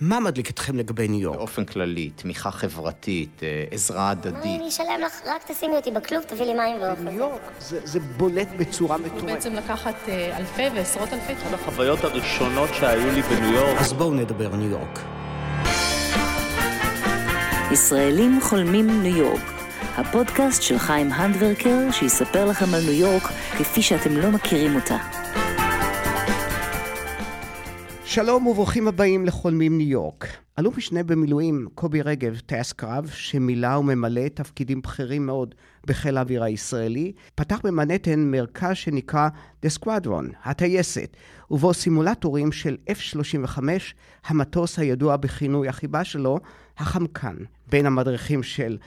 מה מדליק אתכם לגבי ניו יורק? באופן כללי, תמיכה חברתית, אה, עזרה הדדית. אני אשלם לך, רק תשימי אותי בכלוב, תביא לי מים ואוכל. ניו יורק זה, זה בולט בצורה מטורפת. בעצם לקחת אה, אלפי ועשרות אלפי אחת החוויות הראשונות שהיו לי בניו יורק. אז בואו נדבר ניו יורק. ישראלים חולמים ניו יורק, הפודקאסט של חיים הנדברקר שיספר לכם על ניו יורק כפי שאתם לא מכירים אותה. שלום וברוכים הבאים לחולמים ניו יורק. אלוף משנה במילואים קובי רגב, טייס קרב, שמילא וממלא תפקידים בכירים מאוד בחיל האוויר הישראלי, פתח במנהטן מרכז שנקרא The Squadron, הטייסת, ובו סימולטורים של F-35, המטוס הידוע בכינוי החיבה שלו, החמקן. בין המדריכים של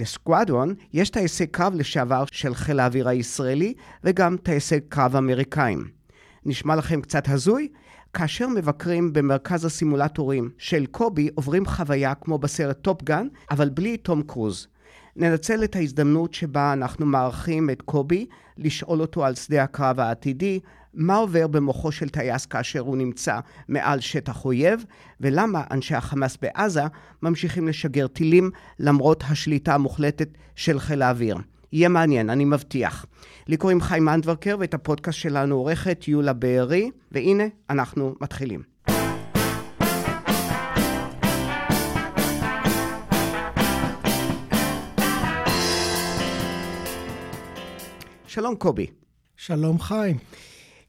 The Squadron יש טייסי קרב לשעבר של חיל האוויר הישראלי, וגם טייסי קרב אמריקאים. נשמע לכם קצת הזוי? כאשר מבקרים במרכז הסימולטורים של קובי, עוברים חוויה כמו בסרט Top Gun, אבל בלי תום קרוז. ננצל את ההזדמנות שבה אנחנו מארחים את קובי, לשאול אותו על שדה הקרב העתידי, מה עובר במוחו של טייס כאשר הוא נמצא מעל שטח אויב, ולמה אנשי החמאס בעזה ממשיכים לשגר טילים למרות השליטה המוחלטת של חיל האוויר. יהיה מעניין, אני מבטיח. לי קוראים חיים אנדברקר, ואת הפודקאסט שלנו עורכת יולה בארי, והנה, אנחנו מתחילים. שלום קובי. שלום חיים.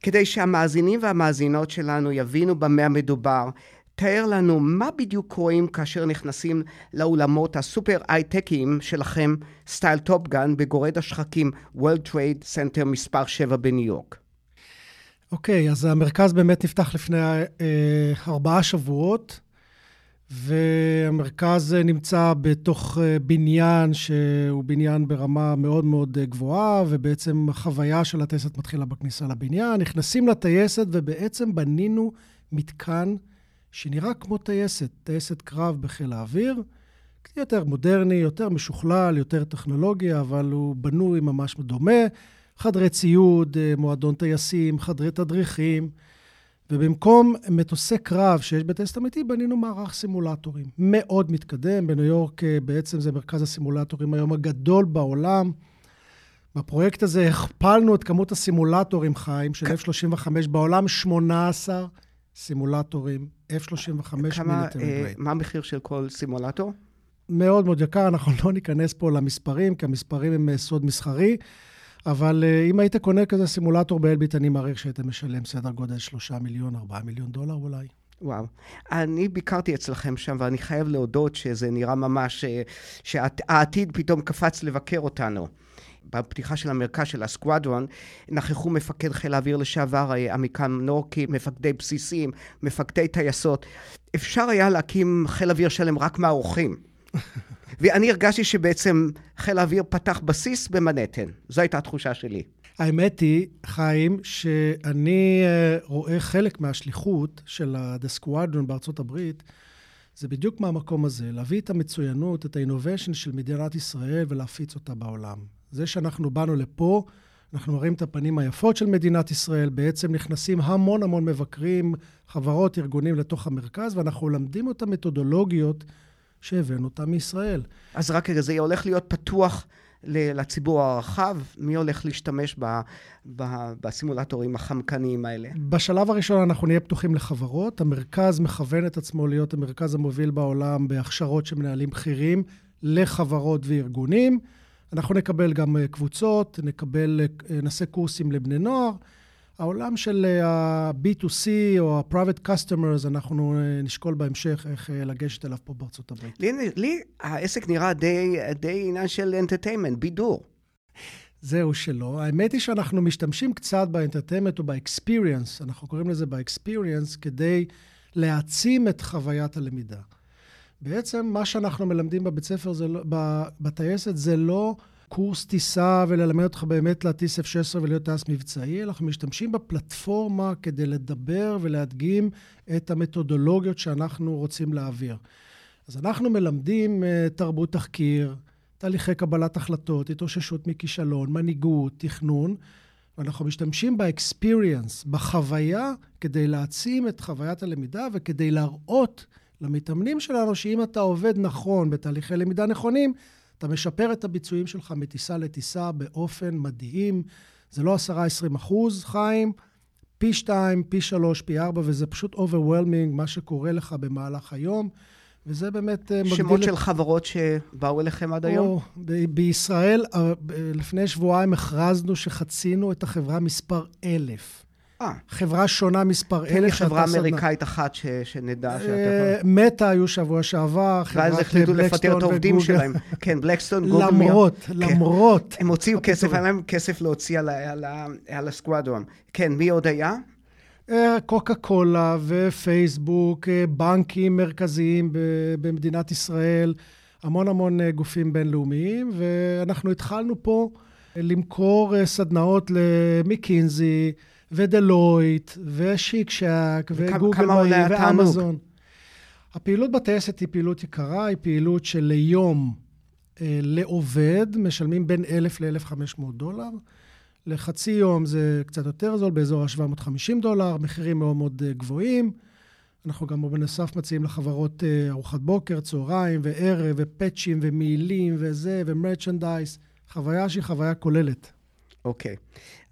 כדי שהמאזינים והמאזינות שלנו יבינו במה המדובר, תאר לנו מה בדיוק רואים כאשר נכנסים לאולמות הסופר הייטקיים שלכם, סטייל Top Gun, בגורד השחקים World Trade Center מספר 7 בניו יורק. אוקיי, okay, אז המרכז באמת נפתח לפני אה, ארבעה שבועות, והמרכז נמצא בתוך אה, בניין שהוא בניין ברמה מאוד מאוד אה, גבוהה, ובעצם החוויה של הטייסת מתחילה בכניסה לבניין. נכנסים לטייסת ובעצם בנינו מתקן שנראה כמו טייסת, טייסת קרב בחיל האוויר, יותר מודרני, יותר משוכלל, יותר טכנולוגיה, אבל הוא בנוי ממש דומה. חדרי ציוד, אה, מועדון טייסים, חדרי תדריכים, ובמקום מטוסי קרב שיש בטייסט אמיתי, בנינו מערך סימולטורים. מאוד מתקדם, בניו יורק אה, בעצם זה מרכז הסימולטורים היום הגדול בעולם. בפרויקט הזה הכפלנו את כמות הסימולטורים, חיים, של F-35 בעולם, 18 סימולטורים F-35 מיליטרי אה, מה המחיר של כל סימולטור? מאוד מאוד יקר, אנחנו לא ניכנס פה למספרים, כי המספרים הם אה, סוד מסחרי, אבל אה, אם היית קונה כזה סימולטור באלביט, אני מעריך שהיית משלם סדר גודל 3 מיליון, 4 מיליון דולר אולי. וואו. אני ביקרתי אצלכם שם, ואני חייב להודות שזה נראה ממש, שהעתיד פתאום קפץ לבקר אותנו. בפתיחה של המרכז של הסקוואדרון, נכחו מפקד חיל האוויר לשעבר, אה, עמיקם נורקי, מפקדי בסיסים, מפקדי טייסות. אפשר היה להקים חיל אוויר שלם רק מהאורחים. ואני הרגשתי שבעצם חיל האוויר פתח בסיס במנהטן. זו הייתה התחושה שלי. האמת היא, חיים, שאני אה, רואה חלק מהשליחות של ה-The Squadron בארצות הברית, זה בדיוק מהמקום הזה, להביא את המצוינות, את ה-innovation של מדינת ישראל ולהפיץ אותה בעולם. זה שאנחנו באנו לפה, אנחנו רואים את הפנים היפות של מדינת ישראל, בעצם נכנסים המון המון מבקרים, חברות, ארגונים לתוך המרכז, ואנחנו לומדים את המתודולוגיות שהבאנו אותם מישראל. אז רק רגע, זה הולך להיות פתוח לציבור הרחב? מי הולך להשתמש ב, ב, בסימולטורים החמקניים האלה? בשלב הראשון אנחנו נהיה פתוחים לחברות. המרכז מכוון את עצמו להיות המרכז המוביל בעולם בהכשרות של מנהלים בכירים לחברות וארגונים. אנחנו נקבל גם אה, קבוצות, נקבל, אה, נעשה קורסים לבני נוער. העולם של ה-B2C או ה-Private Customers, אנחנו אה, נשקול בהמשך איך לגשת אליו פה בארצות הברית. לי, לי העסק נראה די, די עניין של entertainment, בידור. זהו שלא. האמת היא שאנחנו משתמשים קצת ב entertainment או ב experience, אנחנו קוראים לזה ב experience, כדי להעצים את חוויית הלמידה. בעצם מה שאנחנו מלמדים בבית ספר, זה לא, בטייסת, זה לא קורס טיסה וללמד אותך באמת להטיס F-16 ולהיות טייס מבצעי, אנחנו משתמשים בפלטפורמה כדי לדבר ולהדגים את המתודולוגיות שאנחנו רוצים להעביר. אז אנחנו מלמדים uh, תרבות תחקיר, תהליכי קבלת החלטות, התאוששות מכישלון, מנהיגות, תכנון, ואנחנו משתמשים באקספיריאנס, בחוויה, כדי להעצים את חוויית הלמידה וכדי להראות למתאמנים שלנו, שאם אתה עובד נכון, בתהליכי למידה נכונים, אתה משפר את הביצועים שלך מטיסה לטיסה באופן מדהים. זה לא 10-20 אחוז, חיים, פי 2, פי 3, פי 4, וזה פשוט overwhelming, מה שקורה לך במהלך היום. וזה באמת אה, מגדיל... שמות של חברות שבאו אליכם עד היום? או, ב- בישראל, אה, לפני שבועיים הכרזנו שחצינו את החברה מספר אלף. אה, חברה שונה מספר תן לי אלף. חברה שעתה סדנה. אמריקאית אחת ש- שנדע שאתה אה, יכול... מטא היו שבוע שעבר, חברת ואז החליטו לפטר בלקסטון את העובדים וגוגל. שלהם. כן, בלקסטון, גוגל. מי- למרות, כן. למרות. הם הוציאו כסף. היה להם כסף להוציא על הסקוואדרון. כן, מי עוד היה? אה, קוקה קולה ופייסבוק, אה, בנקים מרכזיים במדינת ישראל, המון המון אה, גופים בינלאומיים, ואנחנו התחלנו פה אה, למכור אה, סדנאות למקינזי ודלויט ושיק שק וגוגל התענוג? ואמזון. הפעילות בטייסת היא פעילות יקרה, היא פעילות שליום אה, לעובד משלמים בין 1,000 ל-1,500 דולר. לחצי יום זה קצת יותר זול, באזור ה-750 דולר, מחירים מאוד מאוד אה, גבוהים. אנחנו גם בנוסף מציעים לחברות אה, ארוחת בוקר, צהריים וערב, ופאצ'ים ומעילים וזה, ומרצ'נדייז. חוויה שהיא חוויה כוללת. אוקיי.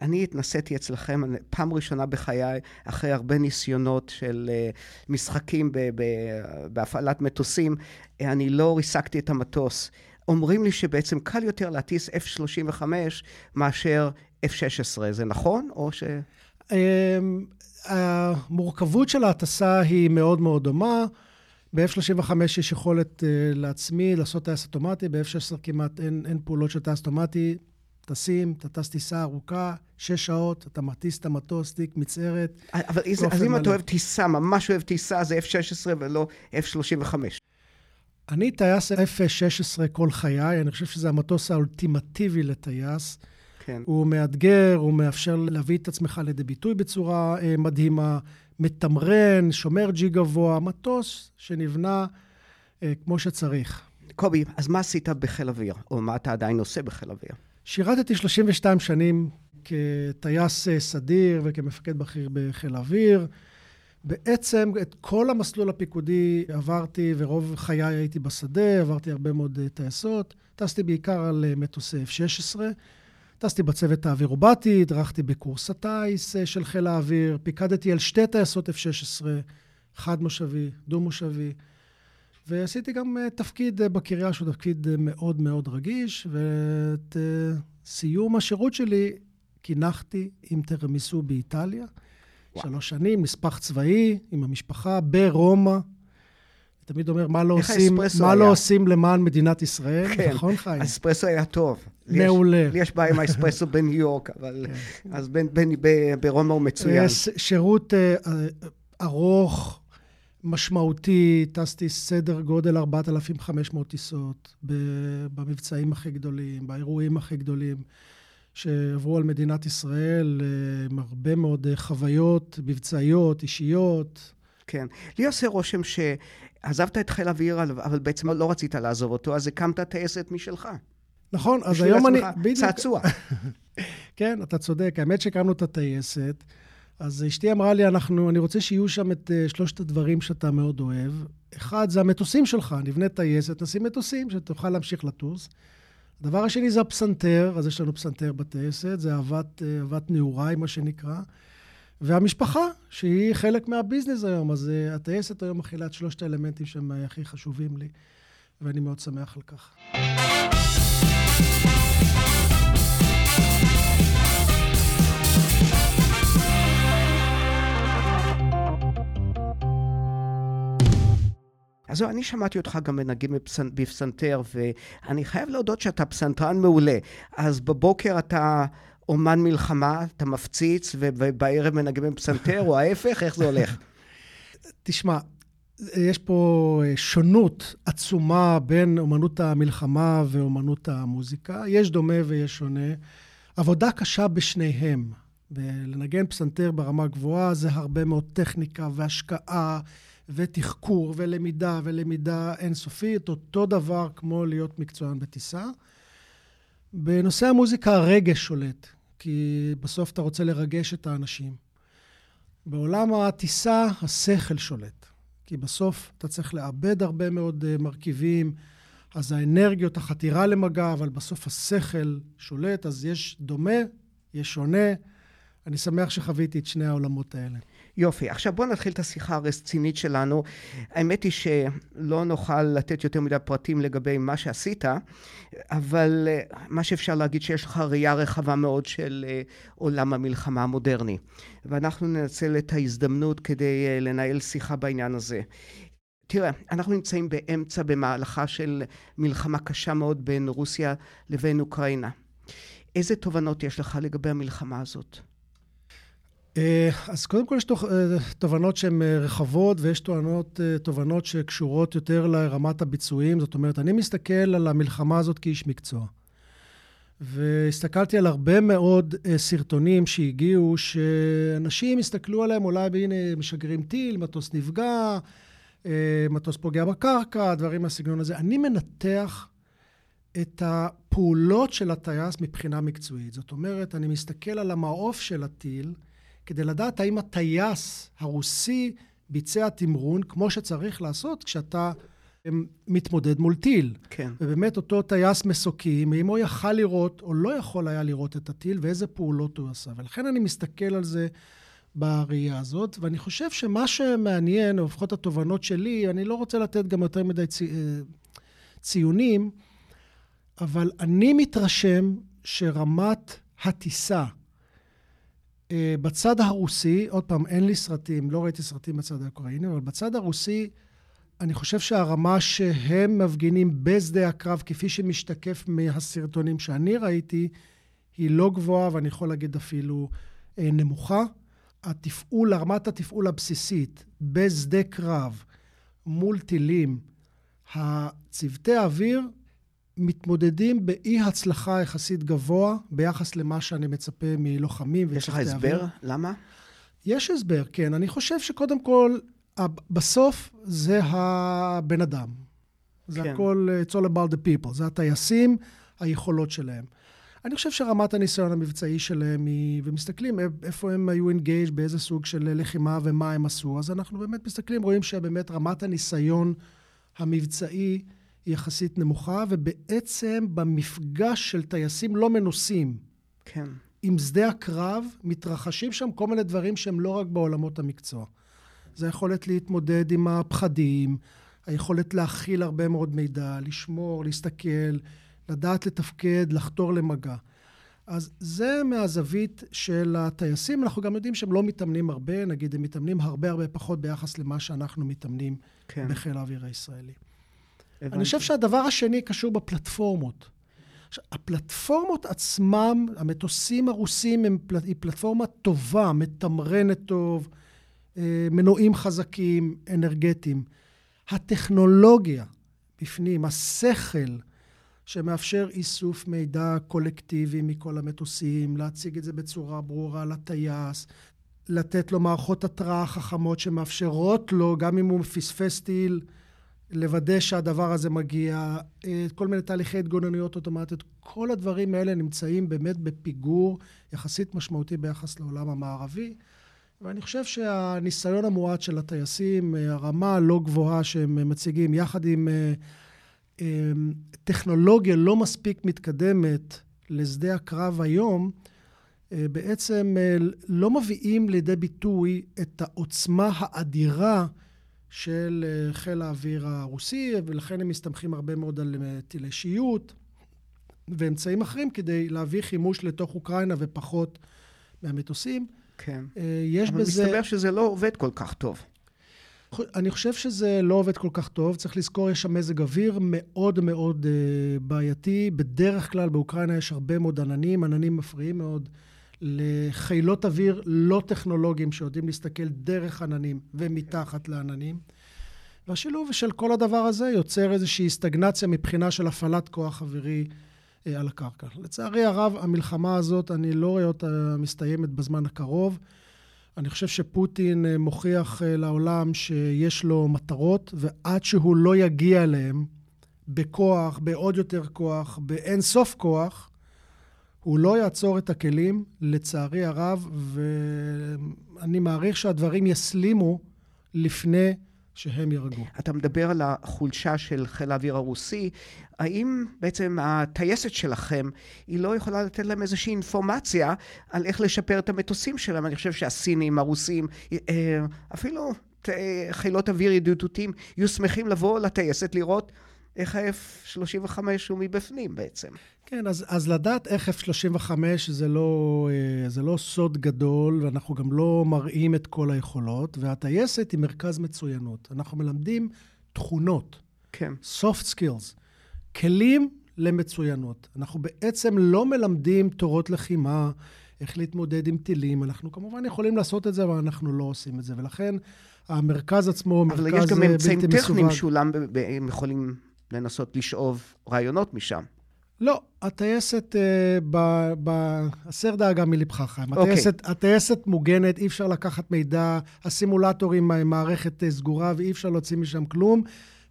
אני התנסיתי אצלכם פעם ראשונה בחיי, אחרי הרבה ניסיונות של uh, משחקים בהפעלת מטוסים, אה, אני לא ריסקתי את המטוס. אומרים לי שבעצם קל יותר להטיס F-35 מאשר F-16, זה נכון? או ש... אמ, המורכבות של ההטסה היא מאוד מאוד דומה. ב-F-35 יש יכולת uh, להצמיד, לעשות טייס אוטומטי, ב-F-16 כמעט אין, אין פעולות של טייס אוטומטי. טסים, אתה טס טיסה ארוכה, שש שעות, אתה מטיס את המטוס, תיק מצערת. אבל אז, באופן אז אם מלא. אתה אוהב טיסה, ממש אוהב טיסה, זה F-16 ולא F-35. אני טייס F-16 כל חיי, אני חושב שזה המטוס האולטימטיבי לטייס. כן. הוא מאתגר, הוא מאפשר להביא את עצמך לידי ביטוי בצורה אה, מדהימה, מתמרן, שומר ג'י גבוה, מטוס שנבנה אה, כמו שצריך. קובי, אז מה עשית בחיל אוויר? או מה אתה עדיין עושה בחיל אוויר? שירתתי 32 שנים כטייס אה, סדיר וכמפקד בכיר בחיל האוויר. בעצם את כל המסלול הפיקודי עברתי, ורוב חיי הייתי בשדה, עברתי הרבה מאוד אה, טייסות. טסתי בעיקר על אה, מטוסי F-16. טסתי בצוות האווירובטי, הדרכתי בקורס הטיס של חיל האוויר, פיקדתי על שתי טייסות F-16, חד-מושבי, דו-מושבי, ועשיתי גם אה, תפקיד אה, בקריה שהוא תפקיד אה, מאוד מאוד רגיש, ואת סיום השירות שלי קינחתי עם תרמיסו באיטליה. וואו. שלוש שנים, נספח צבאי עם המשפחה ברומא. תמיד אומר, מה לא, עושים, מה? לא עושים למען מדינת ישראל? כן. נכון, חיים? האספרסו היה טוב. מעולה. לי יש בעיה עם האספרסו בניו יורק, אבל... אז בין- ב- ברומא הוא מצוין. שירות ארוך, משמעותי, טסתי סדר גודל 4,500 טיסות במבצעים הכי גדולים, באירועים הכי גדולים שעברו על מדינת ישראל, אה, עם הרבה מאוד אה, חוויות מבצעיות, אישיות. כן. לי עושה רושם שעזבת את חיל האוויר, אבל- בעצם לא רצית לעזוב אותו, אז הקמת טייסת משלך. נכון, אז בשביל היום אני... עצמך, בדיוק. צעצוע. כן, אתה צודק. האמת שהקמנו את הטייסת, אז אשתי אמרה לי, אנחנו, אני רוצה שיהיו שם את uh, שלושת הדברים שאתה מאוד אוהב. אחד, זה המטוסים שלך, נבנה טייסת, נשים מטוסים, שתוכל להמשיך לטוס. הדבר השני זה הפסנתר, אז יש לנו פסנתר בטייסת, זה אהבת, אה, אהבת נעוריי, מה שנקרא. והמשפחה, שהיא חלק מהביזנס היום, אז uh, הטייסת היום מכילה את שלושת האלמנטים שהם אה, הכי חשובים לי, ואני מאוד שמח על כך. אז זהו, אני שמעתי אותך גם מנגן בפסנ- בפסנתר, ואני חייב להודות שאתה פסנתרן מעולה. אז בבוקר אתה אומן מלחמה, אתה מפציץ, ובערב מנגן בפסנתר, או ההפך, איך זה הולך? תשמע, יש פה אה, שונות עצומה בין אומנות המלחמה ואומנות המוזיקה. יש דומה ויש שונה. עבודה קשה בשניהם. לנגן פסנתר ברמה גבוהה זה הרבה מאוד טכניקה והשקעה ותחקור ולמידה ולמידה אינסופית, אותו דבר כמו להיות מקצוען בטיסה. בנושא המוזיקה הרגש שולט, כי בסוף אתה רוצה לרגש את האנשים. בעולם הטיסה השכל שולט. כי בסוף אתה צריך לאבד הרבה מאוד uh, מרכיבים, אז האנרגיות, החתירה למגע, אבל בסוף השכל שולט, אז יש דומה, יש שונה. אני שמח שחוויתי את שני העולמות האלה. יופי. עכשיו בואו נתחיל את השיחה הרצינית שלנו. האמת היא שלא נוכל לתת יותר מדי פרטים לגבי מה שעשית, אבל אה, מה שאפשר להגיד שיש לך ראייה רחבה מאוד של אה, עולם המלחמה המודרני. ואנחנו ננצל את ההזדמנות כדי אה, לנהל שיחה בעניין הזה. תראה, אנחנו נמצאים באמצע, במהלכה של מלחמה קשה מאוד בין רוסיה לבין אוקראינה. איזה תובנות יש לך לגבי המלחמה הזאת? אה, אז קודם כל יש אה, תובנות שהן אה, רחבות ויש תובנות, תובנות שקשורות יותר לרמת הביצועים. זאת אומרת, אני מסתכל על המלחמה הזאת כאיש מקצוע. והסתכלתי על הרבה מאוד סרטונים שהגיעו, שאנשים הסתכלו עליהם, אולי הנה משגרים טיל, מטוס נפגע, מטוס פוגע בקרקע, דברים מהסגנון הזה. אני מנתח את הפעולות של הטייס מבחינה מקצועית. זאת אומרת, אני מסתכל על המעוף של הטיל, כדי לדעת האם הטייס הרוסי ביצע תמרון כמו שצריך לעשות כשאתה אמ, מתמודד מול טיל. כן. ובאמת אותו טייס מסוקים, האם הוא יכל לראות או לא יכול היה לראות את הטיל ואיזה פעולות הוא עשה. ולכן אני מסתכל על זה בראייה הזאת, ואני חושב שמה שמעניין, או לפחות התובנות שלי, אני לא רוצה לתת גם יותר מדי צי, אה, ציונים, אבל אני מתרשם שרמת הטיסה בצד הרוסי, עוד פעם, אין לי סרטים, לא ראיתי סרטים בצד האוקראיני, אבל בצד הרוסי, אני חושב שהרמה שהם מפגינים בשדה הקרב, כפי שמשתקף מהסרטונים שאני ראיתי, היא לא גבוהה, ואני יכול להגיד אפילו אה, נמוכה. התפעול, רמת התפעול הבסיסית בשדה קרב מול טילים, הצוותי האוויר מתמודדים באי הצלחה יחסית גבוה ביחס למה שאני מצפה מלוחמים יש לך הסבר? למה? יש הסבר, כן. אני חושב שקודם כל, בסוף זה הבן אדם. זה כן. הכל, it's all about the people. זה הטייסים, היכולות שלהם. אני חושב שרמת הניסיון המבצעי שלהם היא, ומסתכלים איפה הם היו אינגייג', באיזה סוג של לחימה ומה הם עשו, אז אנחנו באמת מסתכלים, רואים שבאמת רמת הניסיון המבצעי היא יחסית נמוכה, ובעצם במפגש של טייסים לא מנוסים כן. עם שדה הקרב, מתרחשים שם כל מיני דברים שהם לא רק בעולמות המקצוע. זה היכולת להתמודד עם הפחדים, היכולת להכיל הרבה מאוד מידע, לשמור, להסתכל, לדעת לתפקד, לחתור למגע. אז זה מהזווית של הטייסים. אנחנו גם יודעים שהם לא מתאמנים הרבה, נגיד הם מתאמנים הרבה הרבה פחות ביחס למה שאנחנו מתאמנים כן. בחיל האוויר הישראלי. הבנתי. אני חושב שהדבר השני קשור בפלטפורמות. הפלטפורמות עצמם, המטוסים הרוסים, הם, היא פלטפורמה טובה, מתמרנת טוב, אה, מנועים חזקים, אנרגטיים. הטכנולוגיה בפנים, השכל שמאפשר איסוף מידע קולקטיבי מכל המטוסים, להציג את זה בצורה ברורה לטייס, לתת לו מערכות התראה חכמות שמאפשרות לו, גם אם הוא פספס טיל, לוודא שהדבר הזה מגיע, אה, כל מיני תהליכי התגוננויות אוטומטיות, כל הדברים האלה נמצאים באמת בפיגור יחסית משמעותי ביחס לעולם המערבי. ואני חושב שהניסיון המועט של הטייסים, אה, הרמה הלא גבוהה שהם מציגים, יחד עם אה, טכנולוגיה לא מספיק מתקדמת לשדה הקרב היום, בעצם לא מביאים לידי ביטוי את העוצמה האדירה של אה, חיל האוויר הרוסי, ולכן הם מסתמכים הרבה מאוד על אה, טילי שיוט ואמצעים אחרים כדי להביא חימוש לתוך אוקראינה ופחות מהמטוסים. כן. אה, יש אבל בזה... אבל מסתבר שזה לא עובד כל כך טוב. אני חושב שזה לא עובד כל כך טוב. צריך לזכור, יש שם מזג אוויר מאוד מאוד בעייתי. בדרך כלל באוקראינה יש הרבה מאוד עננים, עננים מפריעים מאוד. לחילות אוויר לא טכנולוגיים שיודעים להסתכל דרך עננים ומתחת לעננים. והשילוב של כל הדבר הזה יוצר איזושהי סטגנציה מבחינה של הפעלת כוח אווירי אה, על הקרקע. לצערי הרב, המלחמה הזאת, אני לא רואה אותה מסתיימת בזמן הקרוב. אני חושב שפוטין אה, מוכיח אה, לעולם שיש לו מטרות, ועד שהוא לא יגיע אליהן בכוח, בעוד יותר כוח, באין סוף כוח, הוא לא יעצור את הכלים, לצערי הרב, ואני מעריך שהדברים יסלימו לפני שהם יירגעו. אתה מדבר על החולשה של חיל האוויר הרוסי. האם בעצם הטייסת שלכם, היא לא יכולה לתת להם איזושהי אינפורמציה על איך לשפר את המטוסים שלהם? אני חושב שהסינים, הרוסים, אה, אפילו חילות אוויר ידידותיים, יהיו שמחים לבוא לטייסת לראות איך ה-F-35 הוא מבפנים בעצם. כן, אז, אז לדעת איך F-35 זה לא, אה, זה לא סוד גדול, ואנחנו גם לא מראים את כל היכולות, והטייסת היא מרכז מצוינות. אנחנו מלמדים תכונות. כן. soft skills. כלים למצוינות. אנחנו בעצם לא מלמדים תורות לחימה, איך להתמודד עם טילים. אנחנו כמובן יכולים לעשות את זה, אבל אנחנו לא עושים את זה. ולכן המרכז עצמו הוא מרכז בלתי מסווג. אבל יש גם אמצעים טכניים שאולם הם יכולים לנסות לשאוב רעיונות משם. לא, הטייסת, אה, הסר דאגה מלבך, חיים. אוקיי. הטייסת, הטייסת מוגנת, אי אפשר לקחת מידע, הסימולטורים מערכת אה, סגורה ואי אפשר להוציא משם כלום.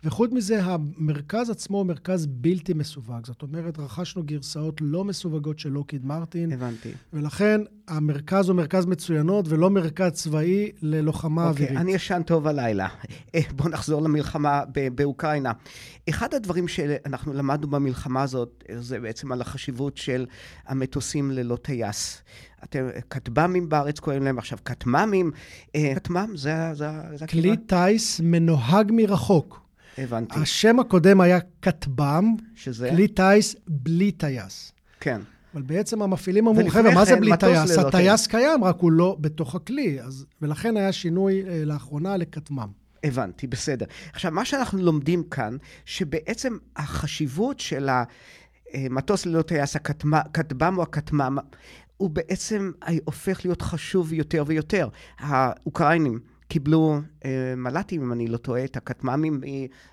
וחוץ מזה, המרכז עצמו הוא מרכז בלתי מסווג. זאת אומרת, רכשנו גרסאות לא מסווגות של לוקיד מרטין. הבנתי. ולכן המרכז הוא מרכז מצוינות ולא מרכז צבאי ללוחמה אוקיי, אווירית. אני ישן טוב הלילה. אה, בואו נחזור למלחמה באוקראינה. אחד הדברים שאנחנו למדנו במלחמה הזאת, זה בעצם על החשיבות של המטוסים ללא טייס. אתם, כטב"מים בארץ קוראים להם עכשיו כטמ"מים. אה, כטמ"ם זה, זה כלי טיס מנוהג מרחוק. הבנתי. השם הקודם היה כטב"ם, שזה? כלי טיס בלי טייס. כן. אבל בעצם המפעילים אמרו, חבר'ה, מה זה כן, בלי טייס? הטייס קיים, רק הוא לא בתוך הכלי. אז, ולכן היה שינוי אה, לאחרונה לכטמ"ם. הבנתי, בסדר. עכשיו, מה שאנחנו לומדים כאן, שבעצם החשיבות של המטוס ללא טייס, הכטב"ם או הכטמ"ם, הוא בעצם הופך להיות חשוב יותר ויותר. האוקראינים קיבלו אה, מל"טים, אם אני לא טועה, את הכטמ"מים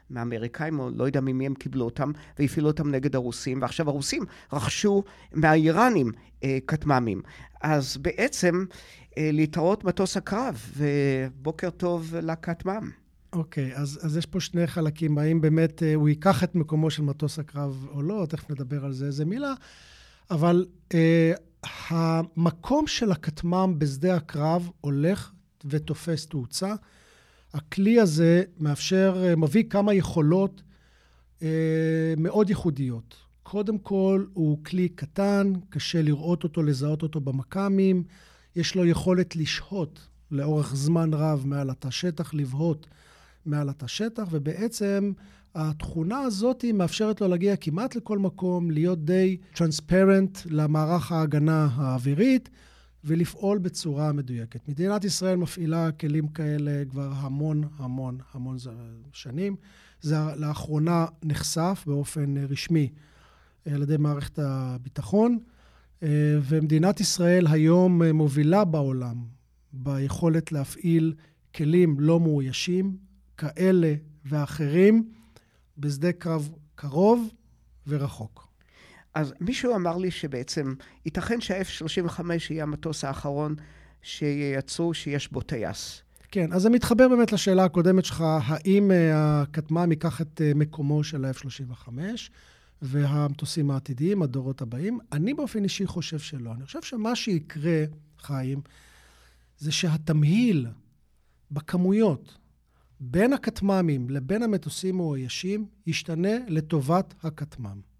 מהאמריקאים, או לא יודע ממי הם קיבלו אותם, והפעילו אותם נגד הרוסים, ועכשיו הרוסים רכשו מהאיראנים אה, כטמ"מים. אז בעצם אה, להתראות מטוס הקרב, ובוקר טוב לכטמ"ם. אוקיי, okay, אז, אז יש פה שני חלקים, האם באמת אה, הוא ייקח את מקומו של מטוס הקרב או לא, תכף נדבר על זה איזה מילה, אבל אה, המקום של הכטמ"ם בשדה הקרב הולך ותופס תאוצה. הכלי הזה מאפשר, אה, מביא כמה יכולות אה, מאוד ייחודיות. קודם כל, הוא כלי קטן, קשה לראות אותו, לזהות אותו במכ"מים. יש לו יכולת לשהות לאורך זמן רב מעל התא שטח, לבהות מעל התא שטח, ובעצם התכונה הזאת מאפשרת לו להגיע כמעט לכל מקום, להיות די טרנספרנט למערך ההגנה האווירית. ולפעול בצורה מדויקת. מדינת ישראל מפעילה כלים כאלה כבר המון המון המון שנים. זה לאחרונה נחשף באופן רשמי על ידי מערכת הביטחון, ומדינת ישראל היום מובילה בעולם ביכולת להפעיל כלים לא מאוישים, כאלה ואחרים, בשדה קרב קרוב ורחוק. אז מישהו אמר לי שבעצם ייתכן שה-F-35 יהיה המטוס האחרון שייצרו שיש בו טייס. כן, אז זה מתחבר באמת לשאלה הקודמת שלך, האם אה, הכטמ"ם ייקח את אה, מקומו של ה-F-35 והמטוסים העתידיים, הדורות הבאים? אני באופן אישי חושב שלא. אני חושב שמה שיקרה, חיים, זה שהתמהיל בכמויות בין הכטמ"מים לבין המטוסים מאוישים ישתנה לטובת הכטמ"ם.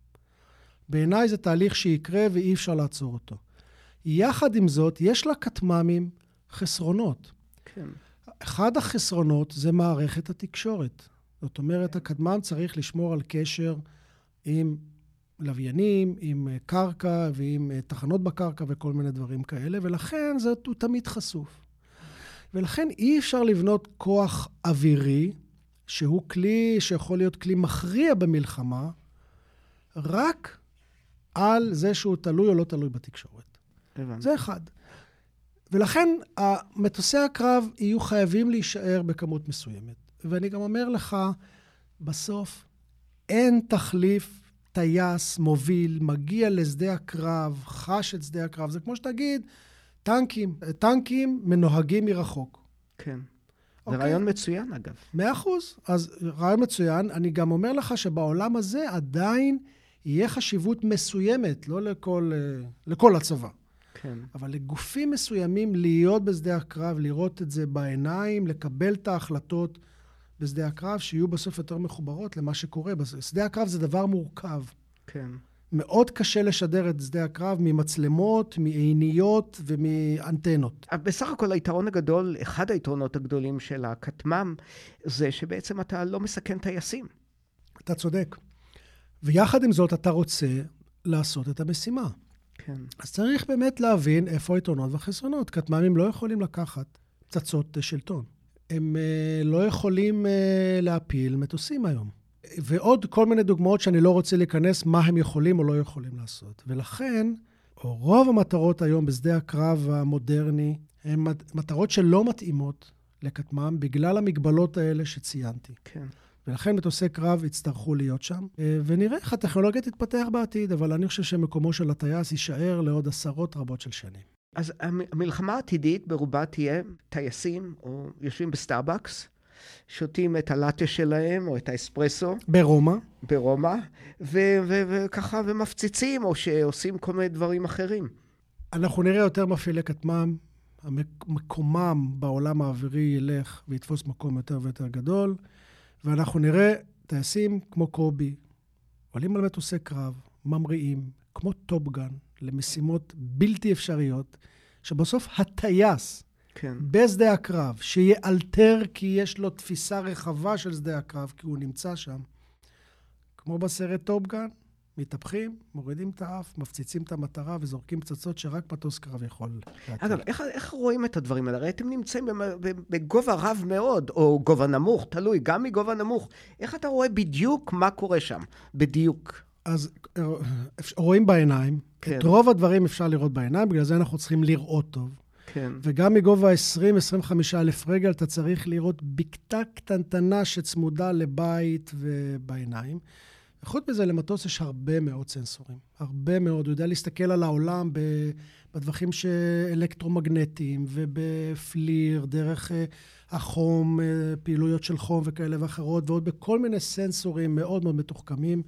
בעיניי זה תהליך שיקרה ואי אפשר לעצור אותו. יחד עם זאת, יש לכטמ"מים חסרונות. כן. אחד החסרונות זה מערכת התקשורת. זאת אומרת, הכטמ"ם צריך לשמור על קשר עם לוויינים, עם אה, קרקע ועם אה, תחנות בקרקע וכל מיני דברים כאלה, ולכן זה, הוא תמיד חשוף. ולכן אי אפשר לבנות כוח אווירי, שהוא כלי שיכול להיות כלי מכריע במלחמה, רק על זה שהוא תלוי או לא תלוי בתקשורת. הבנתי. זה אחד. ולכן מטוסי הקרב יהיו חייבים להישאר בכמות מסוימת. ואני גם אומר לך, בסוף אין תחליף טייס, מוביל, מגיע לשדה הקרב, חש את שדה הקרב. זה כמו שתגיד, טנקים. טנקים מנוהגים מרחוק. כן. זה אוקיי? רעיון מצוין, אגב. מאה אחוז. אז רעיון מצוין. אני גם אומר לך שבעולם הזה עדיין יהיה חשיבות מסוימת, לא לכל, אה, לכל הצבא. כן. אבל לגופים מסוימים להיות בשדה הקרב, לראות את זה בעיניים, לקבל את ההחלטות בשדה הקרב, שיהיו בסוף יותר מחוברות למה שקורה. שדה הקרב זה דבר מורכב. כן. מאוד קשה לשדר את שדה הקרב ממצלמות, מעיניות ומאנטנות. בסך הכל היתרון הגדול, אחד היתרונות הגדולים של הכטמ"ם, זה שבעצם אתה לא מסכן טייסים. אתה צודק. ויחד עם זאת, אתה רוצה לעשות את המשימה. כן. אז צריך באמת להבין איפה היתרונות והחסרונות. כטמ"מים לא יכולים לקחת פצצות שלטון. הם uh, לא יכולים uh, להפיל מטוסים היום. ועוד כל מיני דוגמאות שאני לא רוצה להיכנס, מה הם יכולים או לא יכולים לעשות. ולכן, רוב המטרות היום בשדה הקרב המודרני הן מטרות שלא מתאימות לכטמ"ם בגלל המגבלות האלה שציינתי. כן. ולכן מטוסי קרב יצטרכו להיות שם, אה, ונראה איך הטכנולוגיה תתפתח בעתיד, אבל אני חושב שמקומו של הטייס יישאר לעוד עשרות רבות של שנים. אז המלחמה העתידית ברובה תהיה טייסים, או יושבים ב Starbucks, שותים את הלאטה שלהם, או את האספרסו. ברומא. ברומא, וככה, ומפציצים, או שעושים כל מיני דברים אחרים. אנחנו נראה יותר מפעילי כטמ"ם, מקומם בעולם האווירי ילך ויתפוס מקום יותר ויותר גדול. ואנחנו נראה טייסים כמו קובי, עולים על מטוסי קרב, ממריאים, כמו Top Gun, למשימות בלתי אפשריות, שבסוף הטייס כן. בשדה הקרב, שיאלתר כי יש לו תפיסה רחבה של שדה הקרב, כי הוא נמצא שם, כמו בסרט Top Gun, מתהפכים, מורידים את האף, מפציצים את המטרה וזורקים פצצות שרק מטוס קרב יכול להטיל. אגב, איך, איך רואים את הדברים האלה? הרי אתם נמצאים בגובה רב מאוד, או גובה נמוך, תלוי, גם מגובה נמוך. איך אתה רואה בדיוק מה קורה שם? בדיוק. אז אה, רואים בעיניים. כן. את רוב הדברים אפשר לראות בעיניים, בגלל זה אנחנו צריכים לראות טוב. כן. וגם מגובה 20-25 אלף רגל, אתה צריך לראות בקתה קטנטנה שצמודה לבית ובעיניים. וחוץ מזה, למטוס יש הרבה מאוד סנסורים. הרבה מאוד. הוא יודע להסתכל על העולם בטווחים אלקטרומגנטיים ובפליר, דרך אה, החום, אה, פעילויות של חום וכאלה ואחרות, ועוד בכל מיני סנסורים מאוד מאוד מתוחכמים.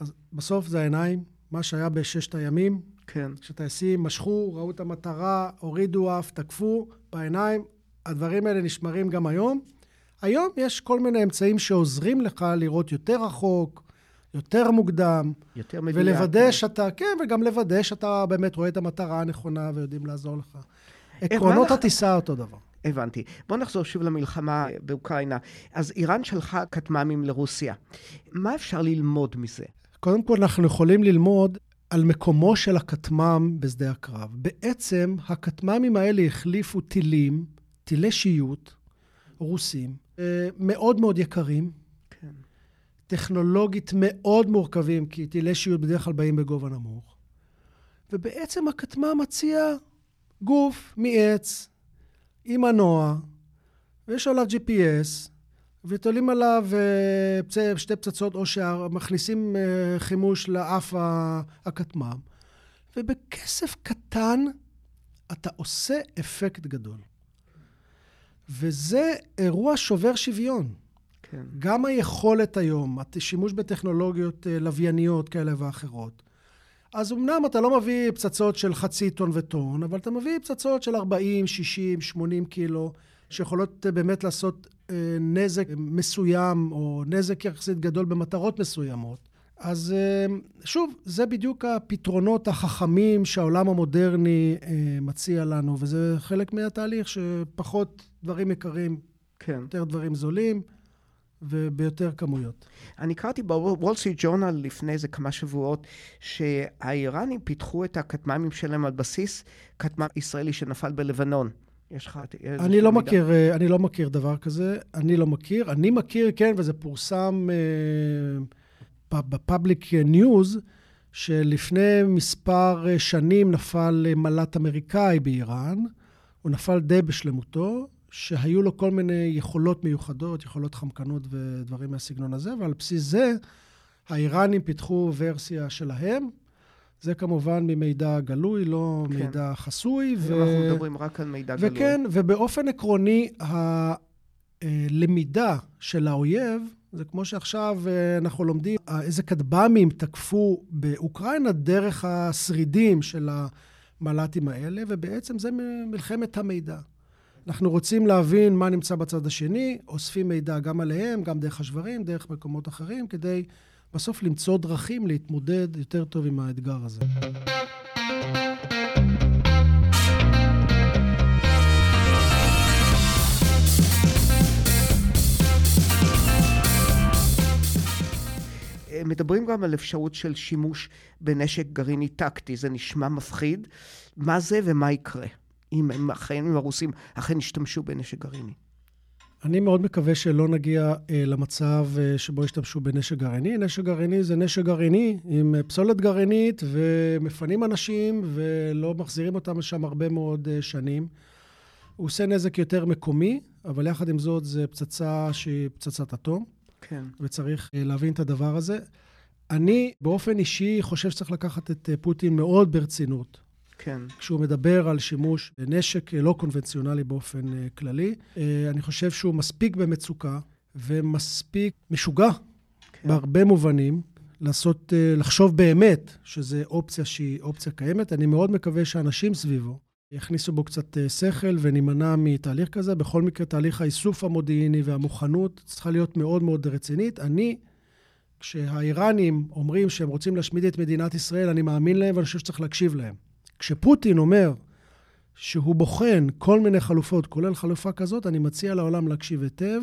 אז בסוף זה העיניים, מה שהיה בששת הימים. כן. כשטייסים משכו, ראו את המטרה, הורידו אף, תקפו, בעיניים. הדברים האלה נשמרים גם היום. היום יש כל מיני אמצעים שעוזרים לך לראות יותר רחוק, יותר מוקדם. יותר מדויק. ולוודא שאתה, כן, וגם לוודא שאתה באמת רואה את המטרה הנכונה ויודעים לעזור לך. עקרונות הטיסה אותו דבר. הבנתי. בוא נחזור שוב למלחמה באוקראינה. אז איראן שלחה כטמ"מים לרוסיה. מה אפשר ללמוד מזה? קודם כל, אנחנו יכולים ללמוד על מקומו של הכטמ"ם בשדה הקרב. בעצם, הכטמ"מים האלה החליפו טילים, טילי שיוט, רוסים, אה, מאוד מאוד יקרים, טכנולוגית מאוד מורכבים, כי טילי שיוט בדרך כלל באים בגובה נמוך. ובעצם הכטמ"ם מציע גוף מעץ, עם מנוע, ויש עליו GPS, ותולים עליו אה, שתי פצצות או שמכניסים אה, חימוש לאף הכטמ"ם, ובכסף קטן אתה עושה אפקט גדול. וזה אירוע שובר שוויון. כן. גם היכולת היום, השימוש בטכנולוגיות אה, לווייניות כאלה ואחרות. אז אמנם אתה לא מביא פצצות של חצי טון וטון, אבל אתה מביא פצצות של 40, 60, 80 קילו, שיכולות אה, באמת לעשות אה, נזק מסוים, או נזק יחסית גדול במטרות מסוימות. אז שוב, זה בדיוק הפתרונות החכמים שהעולם המודרני מציע לנו, וזה חלק מהתהליך שפחות דברים יקרים, כן. יותר דברים זולים. וביותר כמויות. אני קראתי בוול סטריט ג'ורנל לפני איזה כמה שבועות, שהאיראנים פיתחו את הכטמ"מים שלהם על בסיס כטמ"ם ישראלי שנפל בלבנון. יש לך אני לא מכיר, אה, אני לא מכיר דבר כזה, אני לא מכיר. אני מכיר, כן, וזה פורסם אה, ב public news, שלפני מספר אה, שנים נפל מל"ט אמריקאי באיראן. הוא נפל די בשלמותו, שהיו לו כל מיני יכולות מיוחדות, יכולות חמקנות ודברים מהסגנון הזה, ועל בסיס זה האיראנים פיתחו ורסיה שלהם. זה כמובן ממידע גלוי, לא כן. מידע חסוי. ו... אנחנו מדברים רק על מידע וכן, גלוי. וכן, ובאופן עקרוני, הלמידה של האויב, זה כמו שעכשיו אה, אנחנו לומדים איזה כטב"מים תקפו באוקראינה דרך השרידים של המל"טים האלה, ובעצם זה מלחמת המידע. אנחנו רוצים להבין מה נמצא בצד השני, אוספים מידע גם עליהם, גם דרך השברים, דרך מקומות אחרים, כדי בסוף למצוא דרכים להתמודד יותר טוב עם האתגר הזה. מדברים גם על אפשרות של שימוש בנשק גרעיני טקטי, זה נשמע מפחיד. מה זה ומה יקרה אם הם אכן, אם הרוסים אכן ישתמשו בנשק גרעיני? אני מאוד מקווה שלא נגיע אה, למצב אה, שבו ישתמשו בנשק גרעיני. נשק גרעיני זה נשק גרעיני עם אה, פסולת גרעינית, ומפנים אנשים ולא מחזירים אותם לשם הרבה מאוד אה, שנים. הוא עושה נזק יותר מקומי, אבל יחד עם זאת זה פצצה שהיא פצצת אטום. כן. וצריך אה, להבין את הדבר הזה. אני באופן אישי חושב שצריך לקחת את אה, פוטין מאוד ברצינות. כן. כשהוא מדבר על שימוש בנשק לא קונבנציונלי באופן אה, כללי. אני חושב שהוא מספיק במצוקה ומספיק משוגע כן. בהרבה מובנים. לעשות, לחשוב באמת שזו אופציה שהיא אופציה קיימת. אני מאוד מקווה שאנשים סביבו יכניסו בו קצת אה, שכל ונימנע מתהליך כזה. בכל מקרה, תהליך האיסוף המודיעיני והמוכנות צריכה להיות מאוד מאוד רצינית. אני, כשהאיראנים אומרים שהם רוצים להשמיד את מדינת ישראל, אני מאמין להם ואני חושב שצריך להקשיב להם. כשפוטין אומר שהוא בוחן כל מיני חלופות, כולל חלופה כזאת, אני מציע לעולם להקשיב היטב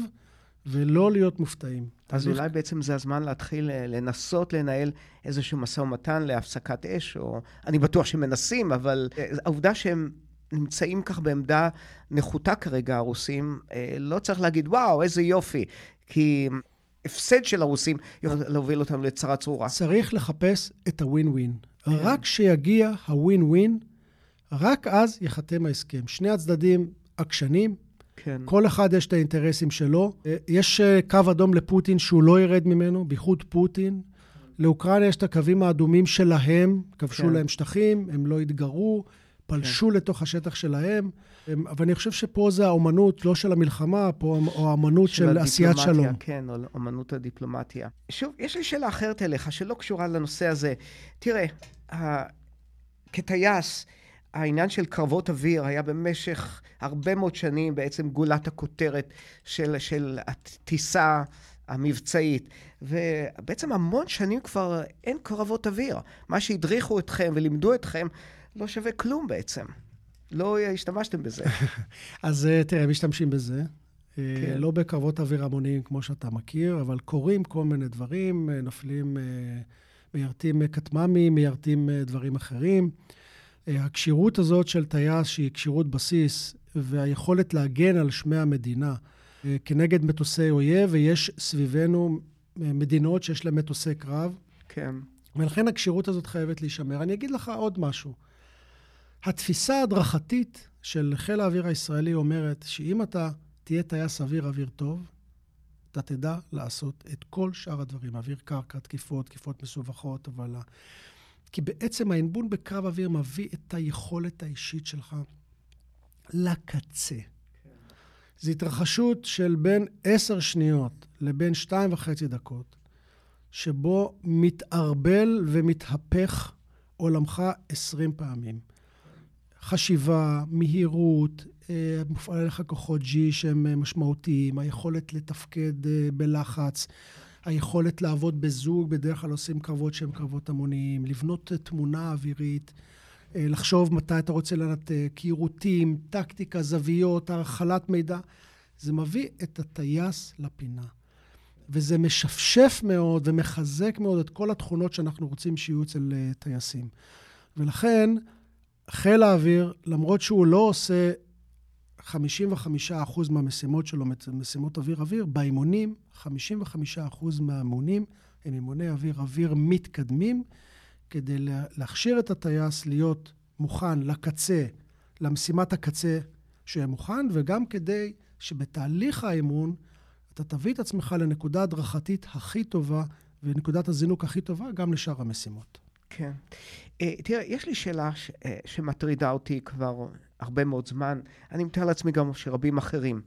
ולא להיות מופתעים. אז אולי בעצם זה הזמן להתחיל אה, לנסות לנהל איזשהו משא ומתן להפסקת אש, או אני בטוח שמנסים, אבל אה, העובדה שהם נמצאים כך בעמדה נחותה כרגע, הרוסים, אה, לא צריך להגיד, וואו, איזה יופי, כי הפסד של הרוסים יכול להוביל אותנו לצרה צרורה. צריך לחפש את הווין ווין. כן. רק כשיגיע הווין ווין, רק אז ייחתם ההסכם. שני הצדדים עקשנים, כן. כל אחד יש את האינטרסים שלו. אה, יש אה, קו אדום לפוטין שהוא לא ירד ממנו, בייחוד פוטין. לאוקראינה יש את הקווים האדומים שלהם, כבשו כן. להם שטחים, הם לא התגרו, פלשו כן. לתוך השטח שלהם. אבל אני חושב שפה זה האומנות, לא של המלחמה, פה, או האומנות של, של עשיית שלום. כן, או אומנות הדיפלומטיה. שוב, יש לי שאלה אחרת אליך, שלא קשורה לנושא הזה. תראה, כטייס, העניין של קרבות אוויר היה במשך הרבה מאוד שנים בעצם גולת הכותרת של, של הטיסה המבצעית. ובעצם המון שנים כבר אין קרבות אוויר. מה שהדריכו אתכם ולימדו אתכם לא שווה כלום בעצם. לא השתמשתם בזה. אז אה, תראה, משתמשים בזה. אה, כן. לא בקרבות אוויר המוניים כמו שאתה מכיר, אבל קורים כל מיני דברים, אה, נופלים, מיירטים כטמ"מים, מיירטים דברים אחרים. הכשירות הזאת של טייס, שהיא כשירות בסיס, והיכולת להגן על שמי המדינה כנגד מטוסי אויב, ויש סביבנו מדינות שיש להן מטוסי קרב. כן. ולכן הכשירות הזאת חייבת להישמר. אני אגיד לך עוד משהו. התפיסה ההדרכתית של חיל האוויר הישראלי אומרת שאם אתה תהיה טייס אוויר אוויר טוב, אתה תדע לעשות את כל שאר הדברים, אוויר קרקע, תקיפות, תקיפות מסובכות, אבל כי בעצם ההנבון בקרב אוויר מביא את היכולת האישית שלך לקצה. כן. זו התרחשות של בין עשר שניות לבין שתיים וחצי דקות, שבו מתערבל ומתהפך עולמך עשרים פעמים. חשיבה, מהירות, אה, מופעל עליך כוחות G שהם אה, משמעותיים, היכולת לתפקד אה, בלחץ, היכולת לעבוד בזוג, בדרך כלל עושים קרבות שהם קרבות המוניים, לבנות תמונה אווירית, לחשוב מתי אתה רוצה לנתק, יירוטים, טקטיקה, זוויות, הרחלת מידע. זה מביא את הטייס לפינה. וזה משפשף מאוד ומחזק מאוד את כל התכונות שאנחנו רוצים שיהיו אצל טייסים. ולכן, חיל האוויר, למרות שהוא לא עושה 55% מהמשימות שלו, משימות אוויר-אוויר, באימונים, 55% מהאימונים הם אימוני אוויר-אוויר מתקדמים, כדי להכשיר את הטייס להיות מוכן לקצה, למשימת הקצה שיהיה מוכן, וגם כדי שבתהליך האימון אתה תביא את עצמך לנקודה הדרכתית הכי טובה ונקודת הזינוק הכי טובה גם לשאר המשימות. כן. אה, תראה, יש לי שאלה ש, אה, שמטרידה אותי כבר הרבה מאוד זמן. אני מתאר לעצמי גם שרבים אחרים.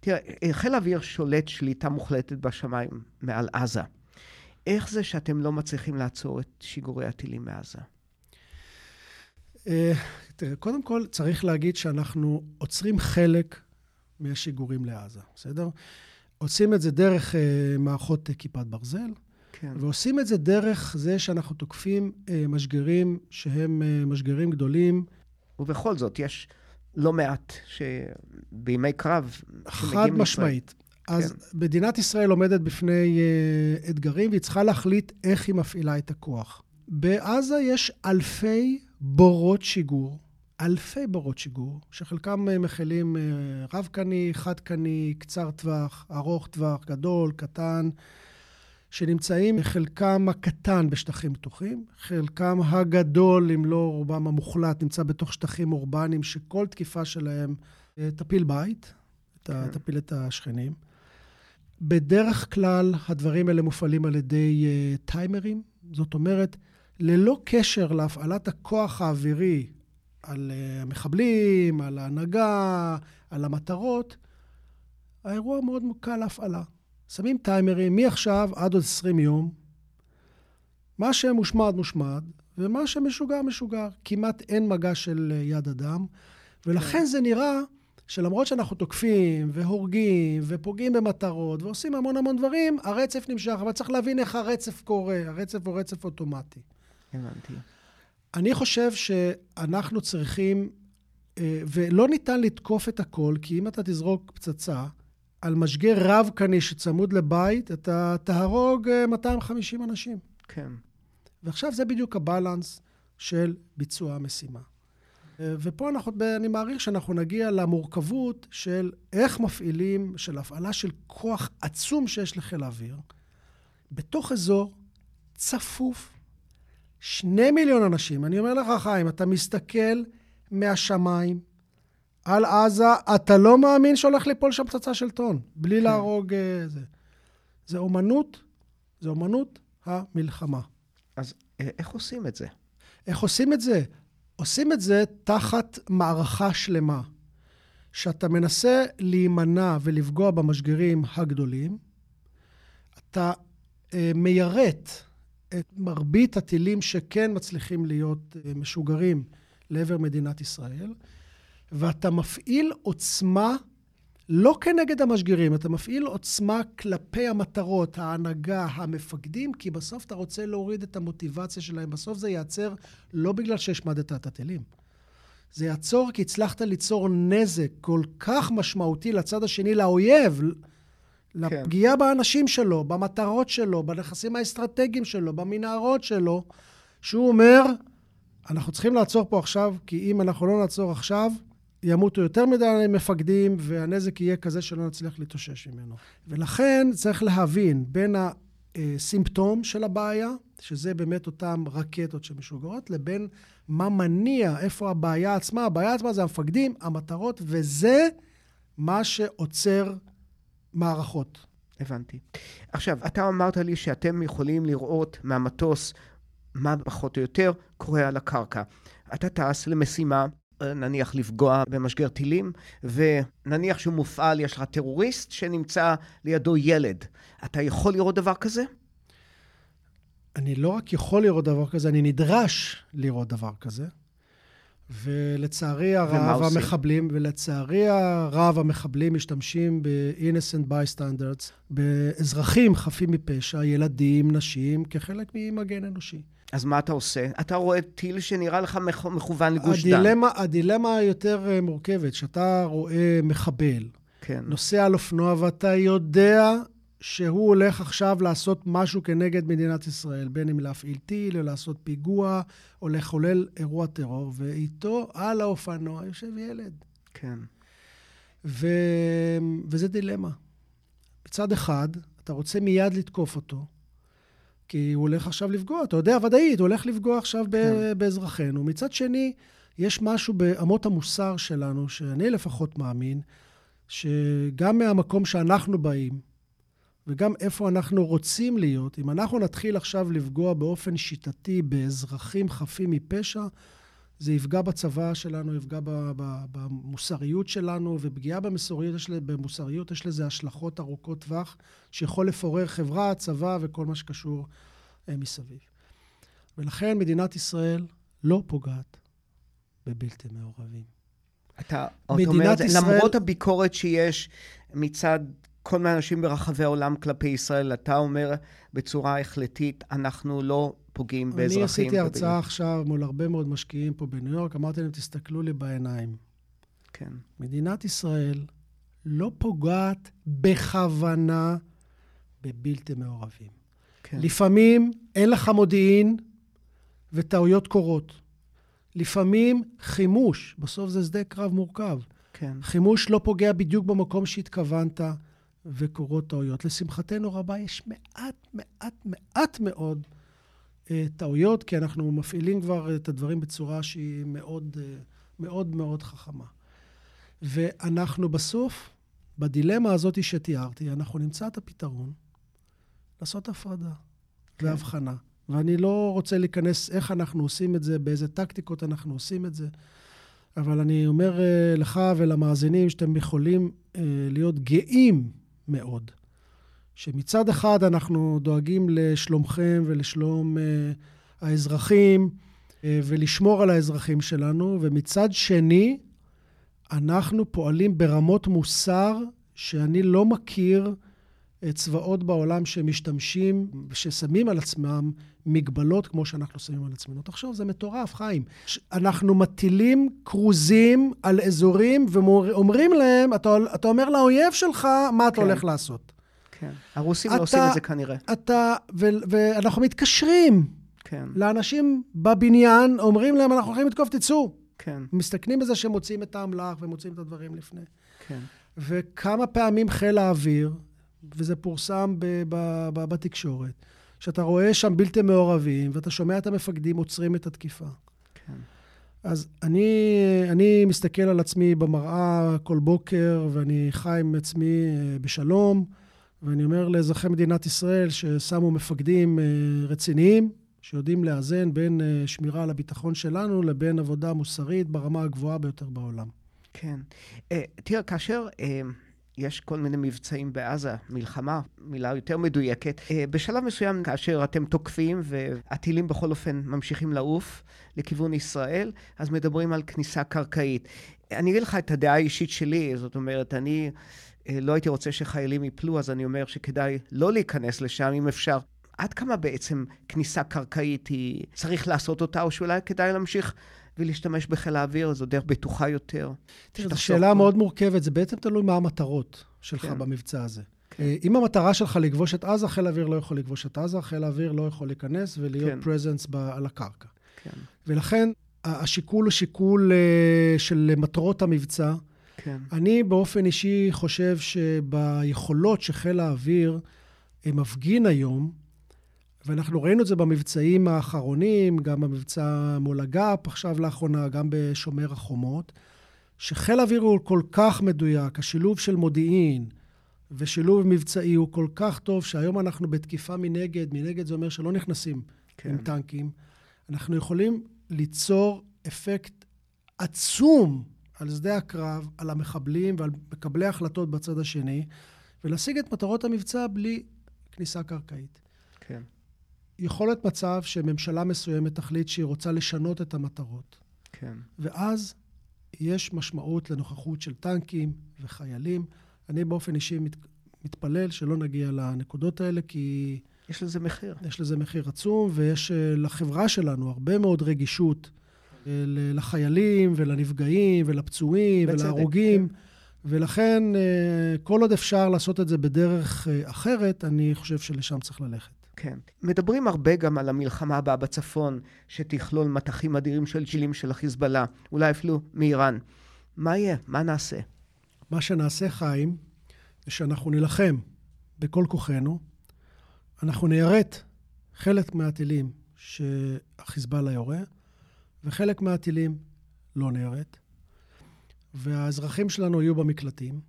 תראה, אה, חיל האוויר שולט שליטה מוחלטת בשמיים מעל עזה. איך זה שאתם לא מצליחים לעצור את שיגורי הטילים מעזה? תראה, קודם כל צריך להגיד שאנחנו עוצרים חלק מהשיגורים לעזה, בסדר? עושים את זה דרך מערכות כיפת ברזל, כן. ועושים את זה דרך זה שאנחנו תוקפים uh, משגרים שהם uh, משגרים גדולים. ובכל זאת, יש לא מעט שבימי קרב חד משמעית. אז כן. מדינת ישראל עומדת בפני uh, אתגרים, והיא צריכה להחליט איך היא מפעילה את הכוח. בעזה יש אלפי בורות שיגור, אלפי בורות שיגור, שחלקם uh, מכילים uh, רב-קני, חד-קני, קצר טווח, ארוך טווח, גדול, קטן, שנמצאים חלקם הקטן בשטחים פתוחים, חלקם הגדול, אם לא רובם המוחלט, נמצא בתוך שטחים אורבניים שכל תקיפה שלהם uh, תפיל בית, כן. תפיל את השכנים. בדרך כלל הדברים האלה מופעלים על ידי uh, טיימרים, זאת אומרת, ללא קשר להפעלת הכוח האווירי על uh, המחבלים, על ההנהגה, על המטרות, האירוע מאוד קל להפעלה. שמים טיימרים מעכשיו עד עוד 20 יום, מה שמושמד, מושמד, ומה שמשוגר, משוגר. כמעט אין מגע של uh, יד אדם, ולכן כן. זה נראה... שלמרות שאנחנו תוקפים והורגים ופוגעים במטרות ועושים המון המון דברים, הרצף נמשך, אבל צריך להבין איך הרצף קורה. הרצף הוא רצף אוטומטי. הבנתי. אני חושב שאנחנו צריכים, אה, ולא ניתן לתקוף את הכל, כי אם אתה תזרוק פצצה על משגר רב-קני שצמוד לבית, אתה תהרוג 250 אה, אנשים. כן. ועכשיו זה בדיוק הבלנס של ביצוע המשימה. ופה אנחנו, אני מעריך שאנחנו נגיע למורכבות של איך מפעילים, של הפעלה של כוח עצום שיש לחיל האוויר, בתוך אזור צפוף, שני מיליון אנשים. אני אומר לך, חיים, אתה מסתכל מהשמיים על עזה, אתה לא מאמין שהולך ליפול שם פצצה של טון, בלי כן. להרוג... אה, זה. זה אומנות, זה אומנות המלחמה. אז אה, איך עושים את זה? איך עושים את זה? עושים את זה תחת מערכה שלמה, שאתה מנסה להימנע ולפגוע במשגרים הגדולים, אתה אה, מיירט את מרבית הטילים שכן מצליחים להיות אה, משוגרים לעבר מדינת ישראל, ואתה מפעיל עוצמה לא כנגד המשגרים, אתה מפעיל עוצמה כלפי המטרות, ההנהגה, המפקדים, כי בסוף אתה רוצה להוריד את המוטיבציה שלהם. בסוף זה ייעצר לא בגלל שהשמדת את הטילים. זה יעצור כי הצלחת ליצור נזק כל כך משמעותי לצד השני, לאויב, כן. לפגיעה באנשים שלו, במטרות שלו, בנכסים האסטרטגיים שלו, במנהרות שלו, שהוא אומר, אנחנו צריכים לעצור פה עכשיו, כי אם אנחנו לא נעצור עכשיו, ימותו יותר מדי מפקדים, והנזק יהיה כזה שלא נצליח להתאושש ממנו. ולכן צריך להבין בין הסימפטום של הבעיה, שזה באמת אותן רקטות שמשוגרות, לבין מה מניע, איפה הבעיה עצמה. הבעיה עצמה זה המפקדים, המטרות, וזה מה שעוצר מערכות. הבנתי. עכשיו, אתה אמרת לי שאתם יכולים לראות מהמטוס מה פחות או יותר קורה על הקרקע. אתה טס למשימה נניח לפגוע במשגר טילים, ונניח שהוא מופעל, יש לך טרוריסט שנמצא לידו ילד. אתה יכול לראות דבר כזה? אני לא רק יכול לראות דבר כזה, אני נדרש לראות דבר כזה. ולצערי הרב המחבלים, ולצערי הרב המחבלים משתמשים ב-innocent bystanders, באזרחים חפים מפשע, ילדים, נשים, כחלק ממגן אנושי. אז מה אתה עושה? אתה רואה טיל שנראה לך מכוון לגוש הדילמה, דן. הדילמה היותר אה, מורכבת, שאתה רואה מחבל, כן. נוסע על אופנוע, ואתה יודע שהוא הולך עכשיו לעשות משהו כנגד מדינת ישראל, בין אם להפעיל טיל, או לעשות פיגוע, או לחולל אירוע טרור, ואיתו על האופנוע יושב ילד. כן. ו... וזה דילמה. מצד אחד, אתה רוצה מיד לתקוף אותו, כי הוא הולך עכשיו לפגוע, אתה יודע ודאית, הוא הולך לפגוע עכשיו כן. באזרחינו. מצד שני, יש משהו באמות המוסר שלנו, שאני לפחות מאמין, שגם מהמקום שאנחנו באים, וגם איפה אנחנו רוצים להיות, אם אנחנו נתחיל עכשיו לפגוע באופן שיטתי באזרחים חפים מפשע, זה יפגע בצבא שלנו, יפגע במוסריות שלנו, ופגיעה במוסריות יש, במוסריות יש לזה השלכות ארוכות טווח, שיכול לפורר חברה, צבא וכל מה שקשור אה, מסביב. ולכן מדינת ישראל לא פוגעת בבלתי מעורבים. אתה עוד אומר ישראל- למרות הביקורת שיש מצד כל מיני אנשים ברחבי העולם כלפי ישראל, אתה אומר בצורה החלטית, אנחנו לא פוגעים באזרחים. אני עשיתי ובאלה." הרצאה עכשיו מול הרבה מאוד משקיעים פה בניו יורק, אמרתי להם, תסתכלו לי בעיניים. כן, מדינת ישראל לא פוגעת בכוונה בבלתי מעורבים. כן. לפעמים אין לך מודיעין וטעויות קורות. לפעמים חימוש, בסוף זה שדה קרב מורכב. כן. חימוש לא פוגע בדיוק במקום שהתכוונת, וקורות טעויות. לשמחתנו רבה, יש מעט, מעט, מעט מאוד אה, טעויות, כי אנחנו מפעילים כבר את הדברים בצורה שהיא מאוד, אה, מאוד מאוד חכמה. ואנחנו בסוף, בדילמה הזאת שתיארתי, אנחנו נמצא את הפתרון לעשות הפרדה כן. והבחנה. ואני לא רוצה להיכנס איך אנחנו עושים את זה, באיזה טקטיקות אנחנו עושים את זה, אבל אני אומר אה, לך ולמאזינים שאתם יכולים אה, להיות גאים מאוד, שמצד אחד אנחנו דואגים לשלומכם ולשלום אה, האזרחים אה, ולשמור על האזרחים שלנו, ומצד שני, אנחנו פועלים ברמות מוסר שאני לא מכיר צבאות בעולם שמשתמשים, ששמים על עצמם מגבלות כמו שאנחנו שמים על עצמנו. תחשוב, זה מטורף, חיים. אנחנו מטילים כרוזים על אזורים ואומרים להם, אתה, אתה אומר לאויב שלך מה אתה כן. הולך לעשות. כן. הרוסים אתה- לא עושים את זה כנראה. אתה, ו, ואנחנו מתקשרים כן, לאנשים בבניין, אומרים להם, אנחנו הולכים לתקוף, תצאו. כן, מסתכנים בזה שהם מוצאים את האמל"ח ומוצאים את הדברים לפני. כן. וכמה פעמים חיל האוויר, וזה פורסם ב- ב- ב- בתקשורת, שאתה רואה שם בלתי מעורבים, ואתה שומע את המפקדים עוצרים את התקיפה. כן. אז אני, אני מסתכל על עצמי במראה כל בוקר, ואני חי עם עצמי אה, בשלום, ואני אומר לאזרחי מדינת ישראל ששמו מפקדים אה, רציניים, שיודעים לאזן בין אה, שמירה על הביטחון שלנו לבין עבודה מוסרית ברמה הגבוהה ביותר בעולם. כן. תראה, כאשר יש כל מיני מבצעים בעזה, מלחמה, מילה יותר מדויקת, uh, בשלב מסוים, כאשר אתם תוקפים והטילים בכל אופן ממשיכים לעוף לכיוון ישראל, אז מדברים על כניסה קרקעית. אני אגיד לך את הדעה האישית שלי, זאת אומרת, אני uh, לא הייתי רוצה שחיילים ייפלו, אז אני אומר שכדאי לא להיכנס לשם, אם אפשר. עד כמה בעצם כניסה קרקעית היא, צריך לעשות אותה, או שאולי כדאי להמשיך ולהשתמש בחיל האוויר, זו דרך בטוחה יותר. תראה, זו שאלה פה. מאוד מורכבת, זה בעצם תלוי מה המטרות שלך כן. במבצע הזה. כן. אה, אם המטרה שלך לכבוש את עזה, חיל האוויר לא יכול לכבוש את עזה, חיל האוויר לא יכול להיכנס ולהיות כן. פרזנס ב- על הקרקע. כן, ולכן, השיקול הוא שיקול אה, של מטרות המבצע. כן, אני באופן אישי חושב שביכולות שחיל האוויר אה, מפגין היום, ואנחנו ראינו את זה במבצעים האחרונים, גם במבצע מול הגאפ, עכשיו לאחרונה, גם בשומר החומות, שחיל האוויר הוא כל כך מדויק, השילוב של מודיעין ושילוב מבצעי הוא כל כך טוב, שהיום אנחנו בתקיפה מנגד, מנגד זה אומר שלא נכנסים כן. עם טנקים. אנחנו יכולים ליצור אפקט עצום על שדה הקרב, על המחבלים ועל מקבלי ההחלטות בצד השני, ולהשיג את מטרות המבצע בלי כניסה קרקעית. כן, יכול להיות מצב שממשלה מסוימת תחליט שהיא רוצה לשנות את המטרות, כן. ואז יש משמעות לנוכחות של טנקים וחיילים. אני באופן אישי מת, מתפלל שלא נגיע לנקודות האלה, כי יש לזה מחיר. יש לזה מחיר עצום, ויש אה, לחברה שלנו הרבה מאוד רגישות אה, לחיילים ולנפגעים ולפצועים בצדק, ולהרוגים. ולכן, אה, כל עוד אפשר לעשות את זה בדרך אחרת, אני חושב שלשם צריך ללכת. כן. מדברים הרבה גם על המלחמה הבאה בצפון, שתכלול מטחים אדירים של ג'ילים של החיזבאללה, אולי אפילו מאיראן. מה יהיה? מה נעשה? מה שנעשה, חיים, זה שאנחנו נילחם בכל כוחנו, אנחנו ניירט חלק מהטילים שהחיזבאללה יורה, וחלק מהטילים לא ניירט, והאזרחים שלנו יהיו במקלטים,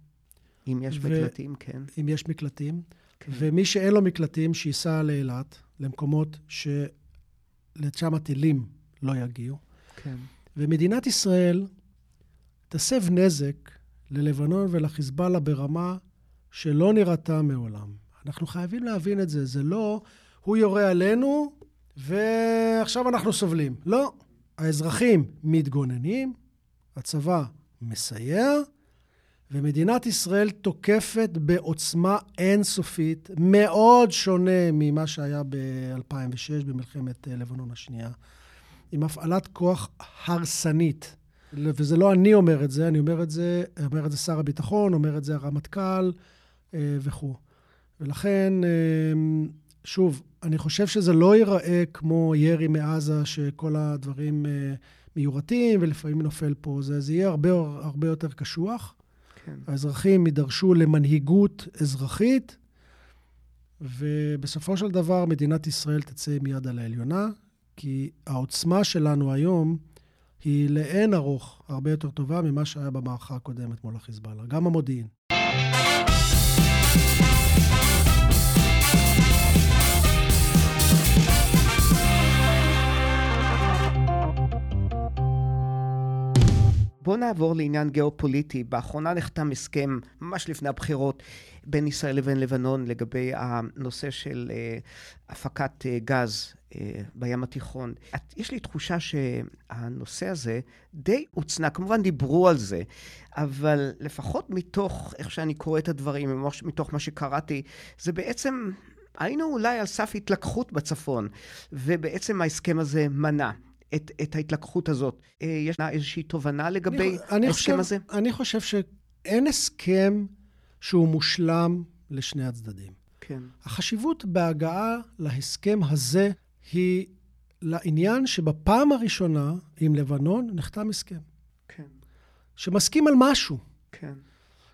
אם יש ו- מקלטים, כן. אם יש מקלטים, כן. ומי שאין לו מקלטים, שייסע לאילת, למקומות שלשם הטילים לא יגיעו. כן. ומדינת ישראל תסב נזק ללבנון ולחיזבאללה ברמה שלא נראתה מעולם. אנחנו חייבים להבין את זה. זה לא, הוא יורה עלינו ועכשיו אנחנו סובלים. לא. האזרחים מתגוננים, הצבא מסייע, ומדינת ישראל תוקפת בעוצמה אינסופית, מאוד שונה ממה שהיה ב-2006, במלחמת אה, לבנון השנייה, עם הפעלת כוח הרסנית. וזה לא אני אומר את זה, אני אומר את זה, אומר את זה שר הביטחון, אומר את זה הרמטכ"ל אה, וכו'. ולכן, אה, שוב, אני חושב שזה לא ייראה כמו ירי מעזה, שכל הדברים מיורטים ולפעמים נופל פה. זה, זה יהיה הרבה, הרבה יותר קשוח. כן. האזרחים יידרשו למנהיגות אזרחית, ובסופו של דבר מדינת ישראל תצא עם יד על העליונה, כי העוצמה שלנו היום היא לאין ארוך הרבה יותר טובה ממה שהיה במערכה הקודמת מול החיזבאללה, גם המודיעין. בואו נעבור לעניין גיאופוליטי. באחרונה נחתם הסכם, ממש לפני הבחירות, בין ישראל לבין לבנון לגבי הנושא של uh, הפקת uh, גז uh, בים התיכון. את, יש לי תחושה שהנושא הזה די הוצנע, כמובן דיברו על זה, אבל לפחות מתוך איך שאני קורא את הדברים, מתוך מה שקראתי, זה בעצם היינו אולי על סף התלקחות בצפון, ובעצם ההסכם הזה מנע. את, את ההתלקחות הזאת. אה, יש איזושהי תובנה לגבי ההסכם הזה? אני חושב שאין הסכם שהוא מושלם לשני הצדדים. כן. החשיבות בהגעה להסכם הזה היא לעניין שבפעם הראשונה עם לבנון נחתם הסכם. כן. שמסכים על משהו. כן.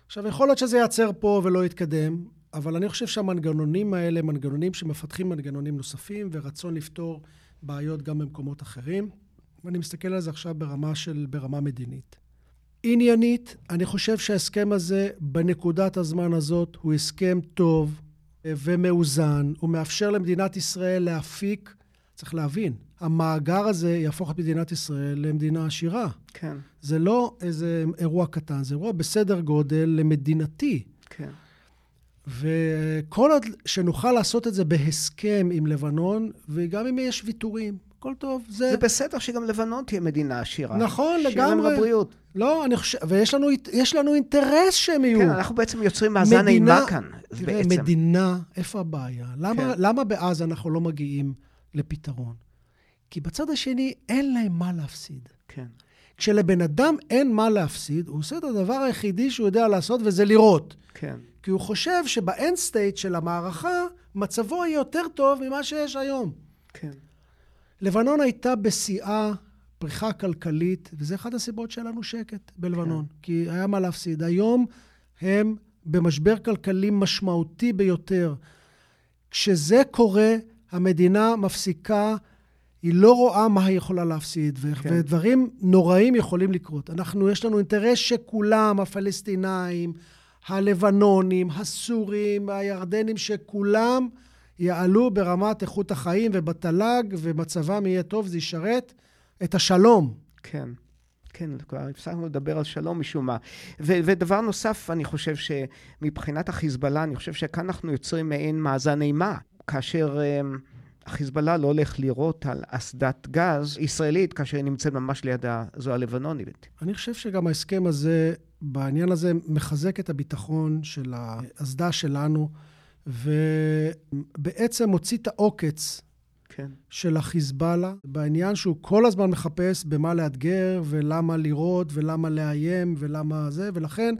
עכשיו, יכול להיות שזה ייעצר פה ולא יתקדם, אבל אני חושב שהמנגנונים האלה, מנגנונים שמפתחים מנגנונים נוספים ורצון לפתור בעיות גם במקומות אחרים, ואני מסתכל על זה עכשיו ברמה של, ברמה מדינית. עניינית, אני חושב שההסכם הזה, בנקודת הזמן הזאת, הוא הסכם טוב ומאוזן. הוא מאפשר למדינת ישראל להפיק, צריך להבין, המאגר הזה יהפוך את מדינת ישראל למדינה עשירה. כן. זה לא איזה אירוע קטן, זה אירוע בסדר גודל למדינתי. כן. וכל עוד שנוכל לעשות את זה בהסכם עם לבנון, וגם אם יש ויתורים, הכל טוב. זה... זה בסדר שגם לבנון תהיה מדינה עשירה. נכון, לגמרי. שיהיה להם בבריאות. לא, אני חושב, ויש לנו, לנו אינטרס שהם יהיו. כן, אנחנו בעצם יוצרים מאזן אימה כאן, תראה, בעצם. מדינה, איפה הבעיה? למה, כן. למה בעזה אנחנו לא מגיעים לפתרון? כי בצד השני אין להם מה להפסיד. כן. כשלבן אדם אין מה להפסיד, הוא עושה את הדבר היחידי שהוא יודע לעשות, וזה לראות. כן. כי הוא חושב שבאנד סטייט של המערכה, מצבו יהיה יותר טוב ממה שיש היום. כן. לבנון הייתה בשיאה פריחה כלכלית, וזה אחת הסיבות שהיה לנו שקט בלבנון, כן. כי היה מה להפסיד. היום הם במשבר כלכלי משמעותי ביותר. כשזה קורה, המדינה מפסיקה, היא לא רואה מה היא יכולה להפסיד, כן. ודברים נוראים יכולים לקרות. אנחנו, יש לנו אינטרס שכולם, הפלסטינאים, הלבנונים, הסורים, הירדנים, שכולם יעלו ברמת איכות החיים ובתל"ג, ומצבם יהיה טוב, זה ישרת את השלום. כן. כן, כבר הפסקנו לדבר על שלום משום מה. ו- ודבר נוסף, אני חושב שמבחינת החיזבאללה, אני חושב שכאן אנחנו יוצרים מעין מאזן אימה. כאשר um, החיזבאללה לא הולך לירות על אסדת גז ישראלית, כאשר היא נמצאת ממש ליד זו הלבנונית. אני חושב שגם ההסכם הזה, בעניין הזה, מחזק את הביטחון של האסדה שלנו. ובעצם מוציא את העוקץ כן. של החיזבאללה, בעניין שהוא כל הזמן מחפש במה לאתגר, ולמה לירות, ולמה לאיים, ולמה זה, ולכן,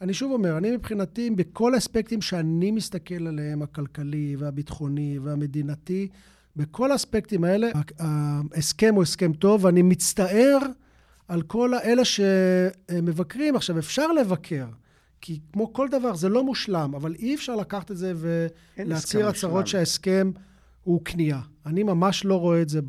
אני שוב אומר, אני מבחינתי, בכל האספקטים שאני מסתכל עליהם, הכלכלי והביטחוני והמדינתי, בכל האספקטים האלה, ההסכם הוא הסכם טוב, ואני מצטער על כל האלה שמבקרים. עכשיו, אפשר לבקר. כי כמו כל דבר, זה לא מושלם, אבל אי אפשר לקחת את זה ולהצהיר הצהרות שההסכם הוא כניעה. אני ממש לא רואה את זה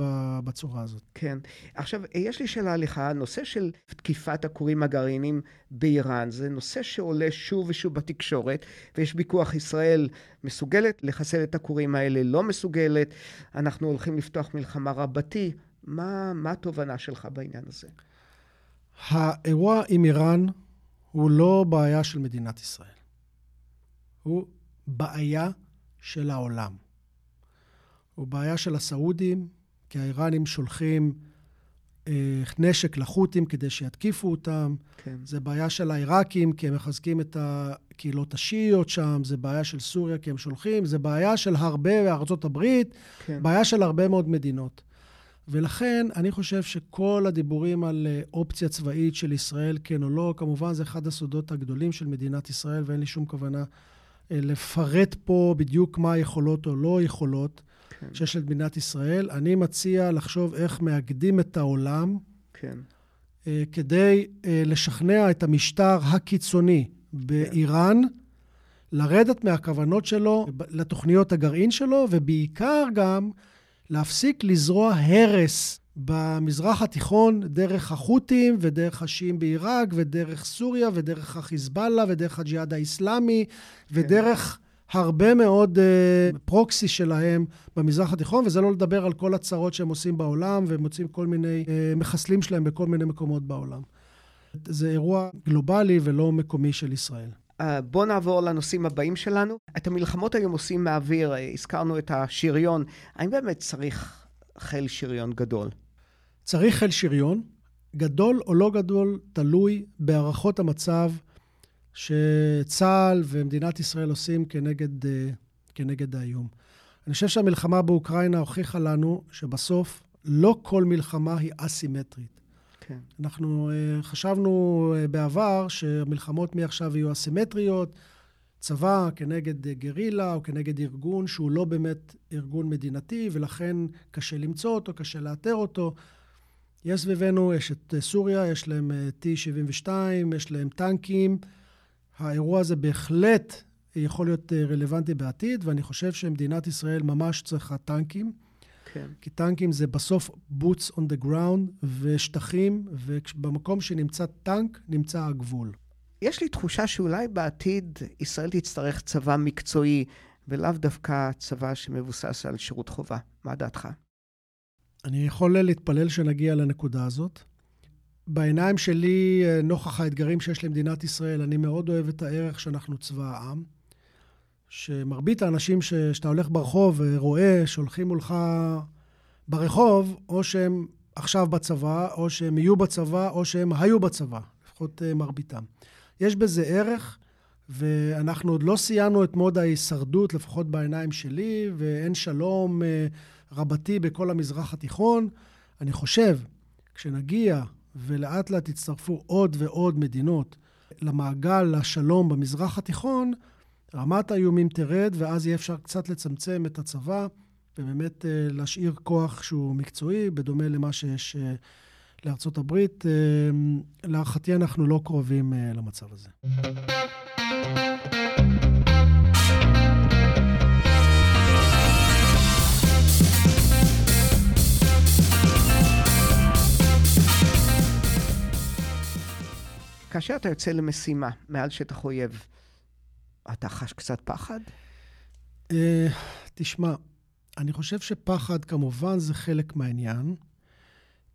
בצורה הזאת. כן. עכשיו, יש לי שאלה לך, הנושא של תקיפת הכורים הגרעיניים באיראן, זה נושא שעולה שוב ושוב בתקשורת, ויש ויכוח, ישראל מסוגלת לחסל את הכורים האלה, לא מסוגלת, אנחנו הולכים לפתוח מלחמה רבתי. מה, מה התובנה שלך בעניין הזה? האירוע עם איראן הוא לא בעיה של מדינת ישראל. הוא בעיה של העולם. הוא בעיה של הסעודים, כי האיראנים שולחים אה, נשק לחות'ים כדי שיתקיפו אותם. כן. זה בעיה של העיראקים, כי הם מחזקים את הקהילות השיעיות שם, זה בעיה של סוריה, כי הם שולחים, זה בעיה של הרבה, ארצות הברית, כן. בעיה של הרבה מאוד מדינות. ולכן, אני חושב שכל הדיבורים על אה, אופציה צבאית של ישראל, כן או לא, כמובן זה אחד הסודות הגדולים של מדינת ישראל, ואין לי שום כוונה אה, לפרט פה בדיוק מה היכולות או לא יכולות כן. שיש למדינת ישראל. אני מציע לחשוב איך מאגדים את העולם כן. אה, כדי אה, לשכנע את המשטר הקיצוני באיראן לרדת מהכוונות שלו לתוכניות הגרעין שלו, ובעיקר גם להפסיק לזרוע הרס במזרח התיכון דרך החות'ים ודרך השיעים בעיראק ודרך סוריה ודרך החיזבאללה ודרך הג'יהאד האיסלאמי ודרך הרבה מאוד uh, פרוקסי שלהם במזרח התיכון, וזה לא לדבר על כל הצרות שהם עושים בעולם, והם מוצאים כל מיני uh, מחסלים שלהם בכל מיני מקומות בעולם. זה אירוע גלובלי ולא מקומי של ישראל. Uh, בואו נעבור לנושאים הבאים שלנו. את המלחמות היום עושים מהאוויר, אה, הזכרנו את השריון. האם באמת צריך חיל שריון גדול? צריך חיל שריון. גדול או לא גדול, תלוי בהערכות המצב שצה"ל ומדינת ישראל עושים כנגד, אה, כנגד האיום. אני חושב שהמלחמה באוקראינה הוכיחה לנו שבסוף לא כל מלחמה היא אסימטרית. כן. אנחנו uh, חשבנו uh, בעבר שהמלחמות מעכשיו יהיו אסימטריות, צבא כנגד גרילה או כנגד ארגון שהוא לא באמת ארגון מדינתי, ולכן קשה למצוא אותו, קשה לאתר אותו. יש סביבנו, יש את סוריה, יש להם uh, T-72, יש להם טנקים. האירוע הזה בהחלט יכול להיות uh, רלוונטי בעתיד, ואני חושב שמדינת ישראל ממש צריכה טנקים. כן. כי טנקים זה בסוף boots on the ground ושטחים, ובמקום שנמצא טנק, נמצא הגבול. יש לי תחושה שאולי בעתיד ישראל תצטרך צבא מקצועי, ולאו דווקא צבא שמבוסס על שירות חובה. מה דעתך? אני יכול להתפלל שנגיע לנקודה הזאת. בעיניים שלי, נוכח האתגרים שיש למדינת ישראל, אני מאוד אוהב את הערך שאנחנו צבא העם. שמרבית האנשים ש, שאתה הולך ברחוב ורואה שהולכים מולך ברחוב, או שהם עכשיו בצבא, או שהם יהיו בצבא, או שהם היו בצבא, לפחות uh, מרביתם. יש בזה ערך, ואנחנו עוד לא סיימנו את מוד ההישרדות, לפחות בעיניים שלי, ואין שלום uh, רבתי בכל המזרח התיכון. אני חושב, כשנגיע ולאט לאט יצטרפו עוד ועוד מדינות למעגל השלום במזרח התיכון, רמת האיומים תרד, ואז יהיה אפשר קצת לצמצם את הצבא, ובאמת להשאיר כוח שהוא מקצועי, בדומה למה שיש לארצות הברית. להערכתי אנחנו לא קרובים למצב הזה. כאשר אתה יוצא למשימה מעל שטח אויב, אתה חש קצת פחד? Uh, תשמע, אני חושב שפחד כמובן זה חלק מהעניין.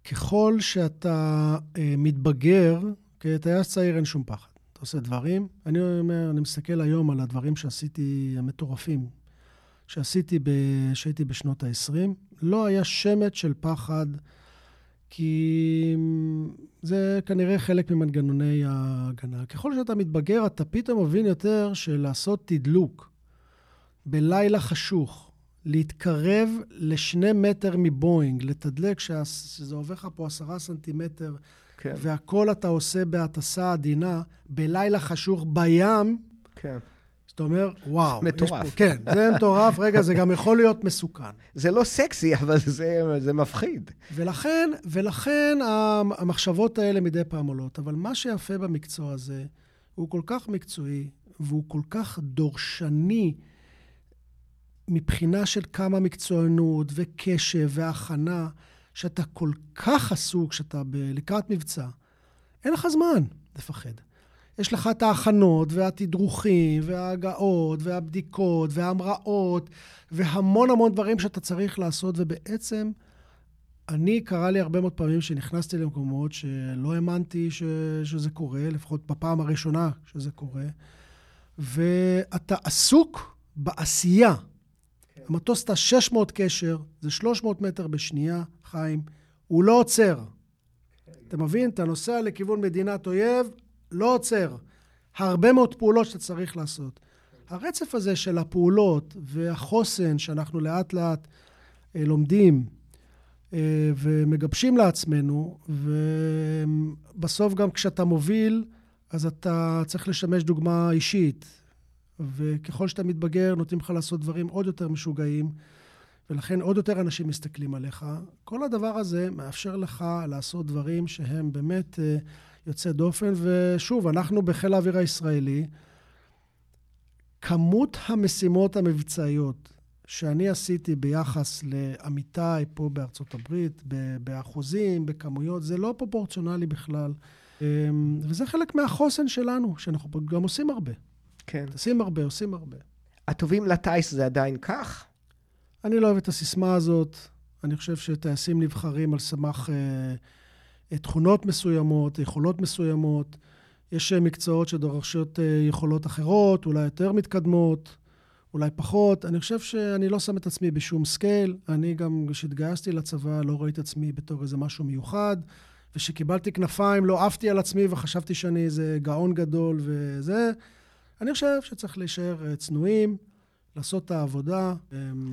ככל שאתה uh, מתבגר, כטייס צעיר אין שום פחד. אתה עושה דברים. אני אומר, אני מסתכל היום על הדברים שעשיתי, המטורפים, שעשיתי כשהייתי בשנות ה-20. לא היה שמץ של פחד, כי זה כנראה חלק ממנגנוני ההגנה. ככל שאתה מתבגר, אתה פתאום מבין יותר שלעשות תדלוק בלילה חשוך, להתקרב לשני מטר מבואינג, לתדלק שזה עובר לך פה עשרה סנטימטר, כן. והכל אתה עושה בהטסה עדינה, בלילה חשוך בים, כן. זאת אומרת, וואו. מטורף. פה, כן, זה מטורף. רגע, זה גם יכול להיות מסוכן. זה לא סקסי, אבל זה, זה מפחיד. ולכן, ולכן המחשבות האלה מדי פעם עולות. אבל מה שיפה במקצוע הזה, הוא כל כך מקצועי, והוא כל כך דורשני מבחינה של כמה מקצוענות וקשב והכנה, שאתה כל כך עסוק, שאתה לקראת מבצע, אין לך זמן לפחד. יש לך את ההכנות והתדרוכים וההגעות והבדיקות וההמראות והמון המון דברים שאתה צריך לעשות, ובעצם אני, קרה לי הרבה מאוד פעמים שנכנסתי למקומות שלא האמנתי ש... שזה קורה, לפחות בפעם הראשונה שזה קורה, ואתה עסוק בעשייה. כן. המטוס טס 600 קשר, זה 300 מטר בשנייה, חיים, הוא לא עוצר. אתה מבין? אתה נוסע לכיוון מדינת אויב, לא עוצר. הרבה מאוד פעולות שאתה צריך לעשות. הרצף הזה של הפעולות והחוסן שאנחנו לאט לאט אה, לומדים אה, ומגבשים לעצמנו, ובסוף גם כשאתה מוביל, אז אתה צריך לשמש דוגמה אישית. וככל שאתה מתבגר, נותנים לך לעשות דברים עוד יותר משוגעים, ולכן עוד יותר אנשים מסתכלים עליך. כל הדבר הזה מאפשר לך לעשות דברים שהם באמת אה, יוצאי דופן, ושוב, אנחנו בחיל האוויר הישראלי, כמות המשימות המבצעיות שאני עשיתי ביחס לעמיתיי פה בארצות הברית, באחוזים, בכמויות, זה לא פרופורציונלי בכלל. אמ, וזה חלק מהחוסן שלנו, שאנחנו גם עושים הרבה. כן. עושים הרבה, עושים הרבה. הטובים לטיס זה עדיין כך? אני לא אוהב את הסיסמה הזאת. אני חושב שטייסים נבחרים על סמך אה, תכונות מסוימות, יכולות מסוימות. יש אה, מקצועות שדורשות אה, יכולות אחרות, אולי יותר מתקדמות, אולי פחות. אני חושב שאני לא שם את עצמי בשום scale. אני גם, כשהתגייסתי לצבא, לא ראיתי את עצמי בתור איזה משהו מיוחד. וכשקיבלתי כנפיים, לא עפתי על עצמי וחשבתי שאני איזה גאון גדול וזה. אני חושב שצריך להישאר אה, צנועים, לעשות את העבודה.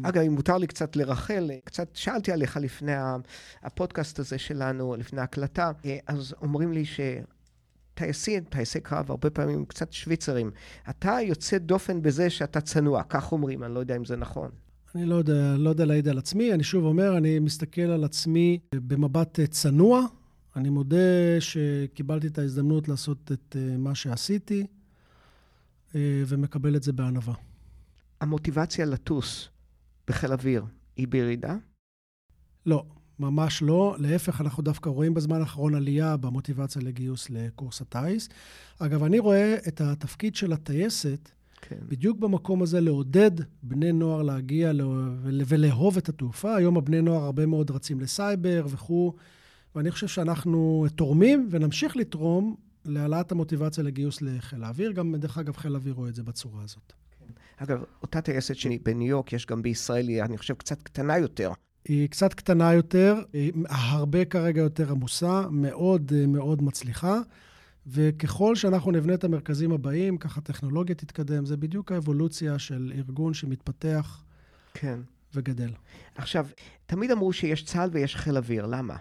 אגב, אם מותר לי קצת לרכל, קצת שאלתי עליך לפני הפודקאסט הזה שלנו, לפני ההקלטה, אז אומרים לי ש... טייסים, טייסי קרב, הרבה פעמים קצת שוויצרים. אתה יוצא דופן בזה שאתה צנוע, כך אומרים, אני לא יודע אם זה נכון. אני לא יודע, לא יודע להעיד על עצמי. אני שוב אומר, אני מסתכל על עצמי במבט צנוע. אני מודה שקיבלתי את ההזדמנות לעשות את אה, מה שעשיתי, אה, ומקבל את זה בענווה. המוטיבציה לטוס בחיל אוויר היא בירידה? לא. ממש לא. להפך, אנחנו דווקא רואים בזמן האחרון עלייה במוטיבציה לגיוס לקורס הטיס. אגב, אני רואה את התפקיד של הטייסת כן. בדיוק במקום הזה לעודד בני נוער להגיע ולאהוב את התעופה. היום הבני נוער הרבה מאוד רצים לסייבר וכו', ואני חושב שאנחנו תורמים ונמשיך לתרום להעלאת המוטיבציה לגיוס לחיל האוויר. גם, דרך אגב, חיל האוויר רואה את זה בצורה הזאת. אגב, אותה טייסת שלי בניו יורק, יש גם בישראל, היא, אני חושב, קצת קטנה יותר. היא קצת קטנה יותר, הרבה כרגע יותר עמוסה, מאוד מאוד מצליחה. וככל שאנחנו נבנה את המרכזים הבאים, ככה הטכנולוגיה תתקדם. זה בדיוק האבולוציה של ארגון שמתפתח כן. וגדל. עכשיו, תמיד אמרו שיש צה"ל ויש חיל אוויר, למה?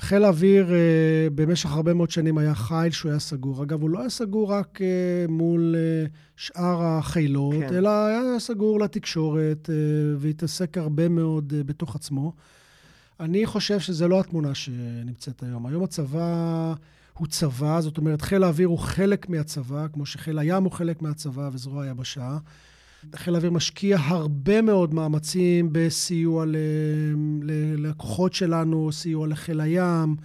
חיל האוויר uh, במשך הרבה מאוד שנים היה חיל שהוא היה סגור. אגב, הוא לא היה סגור רק uh, מול uh, שאר החילות, כן. אלא היה סגור לתקשורת uh, והתעסק הרבה מאוד uh, בתוך עצמו. אני חושב שזו לא התמונה שנמצאת היום. היום הצבא הוא צבא, זאת אומרת, חיל האוויר הוא חלק מהצבא, כמו שחיל הים הוא חלק מהצבא וזרוע היבשה. חיל האוויר משקיע הרבה מאוד מאמצים בסיוע ללקוחות שלנו, סיוע לחיל הים.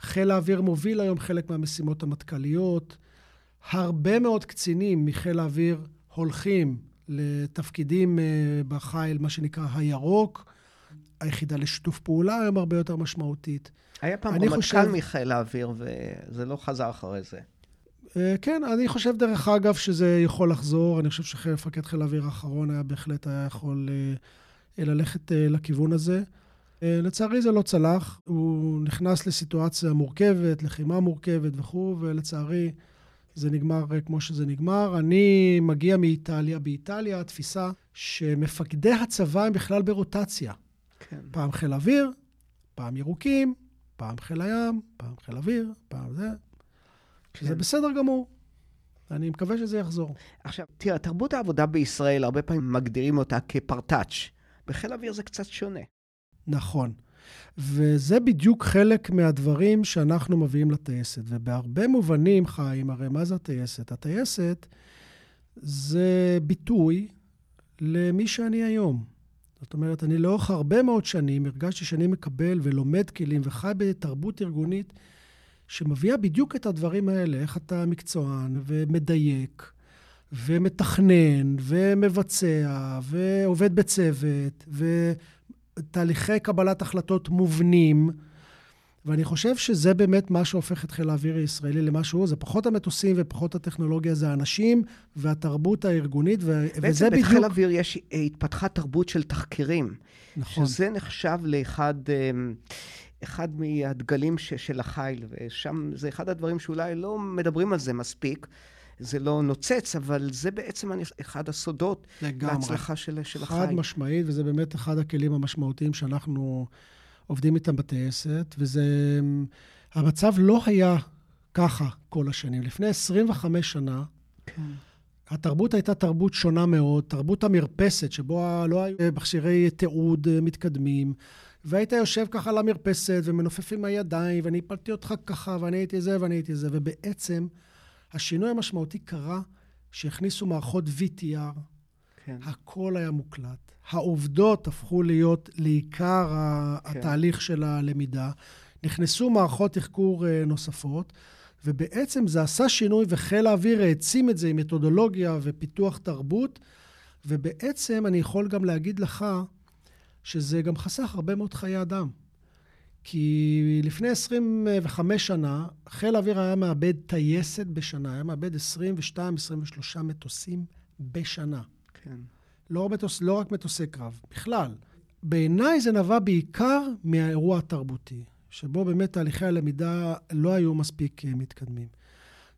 חיל האוויר מוביל היום חלק מהמשימות המטכ"ליות. הרבה מאוד קצינים מחיל האוויר הולכים לתפקידים אה, בחיל, מה שנקרא הירוק. היחידה לשיתוף פעולה היום הרבה יותר משמעותית. היה פעם רמטכ"ל חושב... מחיל האוויר, וזה לא חזר אחרי זה. אה, כן, אני חושב, דרך אגב, שזה יכול לחזור. אני חושב שמפקד חיל האוויר האחרון היה בהחלט היה יכול אה, ללכת אה, לכיוון הזה. לצערי זה לא צלח. הוא נכנס לסיטואציה מורכבת, לחימה מורכבת וכו', ולצערי זה נגמר כמו שזה נגמר. אני מגיע מאיטליה. באיטליה התפיסה שמפקדי הצבא הם בכלל ברוטציה. כן. פעם חיל אוויר, פעם ירוקים, פעם חיל הים, פעם חיל אוויר, פעם זה. שזה כן. בסדר גמור. אני מקווה שזה יחזור. עכשיו, תראה, תרבות העבודה בישראל, הרבה פעמים מגדירים אותה כפרטאץ'. בחיל האוויר זה קצת שונה. נכון. וזה בדיוק חלק מהדברים שאנחנו מביאים לטייסת. ובהרבה מובנים, חיים, הרי מה זה הטייסת? הטייסת זה ביטוי למי שאני היום. זאת אומרת, אני לאורך הרבה מאוד שנים הרגשתי שאני מקבל ולומד כלים וחי בתרבות ארגונית שמביאה בדיוק את הדברים האלה, איך אתה מקצוען ומדייק ומתכנן ומבצע ועובד בצוות ותהליכי קבלת החלטות מובנים. ואני חושב שזה באמת מה שהופך את חיל האוויר הישראלי למה שהוא. זה פחות המטוסים ופחות הטכנולוגיה, זה האנשים והתרבות הארגונית, ו- וזה בדיוק... בעצם בחיל האוויר יש, אה, התפתחה תרבות של תחקירים. נכון. שזה נחשב לאחד... אחד מהדגלים ש, של החיל, ושם זה אחד הדברים שאולי לא מדברים על זה מספיק. זה לא נוצץ, אבל זה בעצם אחד הסודות לגמרי. להצלחה של, של החי. חד משמעית, וזה באמת אחד הכלים המשמעותיים שאנחנו עובדים איתם בטייסת, וזה... המצב לא היה ככה כל השנים. לפני 25 שנה, כן. התרבות הייתה תרבות שונה מאוד, תרבות המרפסת, שבו לא היו מכשירי תיעוד מתקדמים, והיית יושב ככה על המרפסת ומנופף עם הידיים, ואני הפלתי אותך ככה, ואני הייתי זה ואני הייתי זה, ובעצם השינוי המשמעותי קרה שהכניסו מערכות VTR, כן. הכל היה מוקלט. העובדות הפכו להיות לעיקר כן. התהליך של הלמידה. נכנסו מערכות תחקור אה, נוספות, ובעצם זה עשה שינוי, וחיל האוויר העצים את זה עם מתודולוגיה ופיתוח תרבות, ובעצם אני יכול גם להגיד לך שזה גם חסך הרבה מאוד חיי אדם. כי לפני 25 שנה, חיל האוויר היה מאבד טייסת בשנה, היה מאבד 22-23 מטוסים בשנה. כן. לא, מטוס, לא רק מטוסי קרב, בכלל. בעיניי זה נבע בעיקר מהאירוע התרבותי, שבו באמת תהליכי הלמידה לא היו מספיק אה, מתקדמים.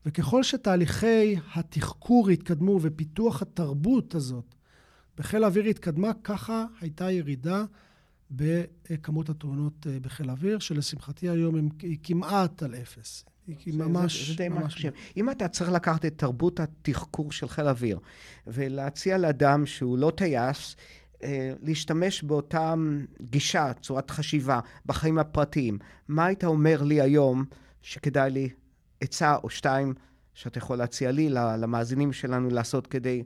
וככל שתהליכי התחקור התקדמו ופיתוח התרבות הזאת בחיל האוויר התקדמה, ככה הייתה ירידה בכמות התאונות אה, בחיל האוויר, שלשמחתי היום היא כמעט על אפס. היא ממש... זה, זה די ממש... ממש אם אתה צריך לקחת את תרבות התחקור של חיל האוויר ולהציע לאדם שהוא לא טייס, אה, להשתמש באותה גישה, צורת חשיבה, בחיים הפרטיים, מה היית אומר לי היום שכדאי לי עצה או שתיים שאתה יכול להציע לי, למאזינים שלנו, לעשות כדי,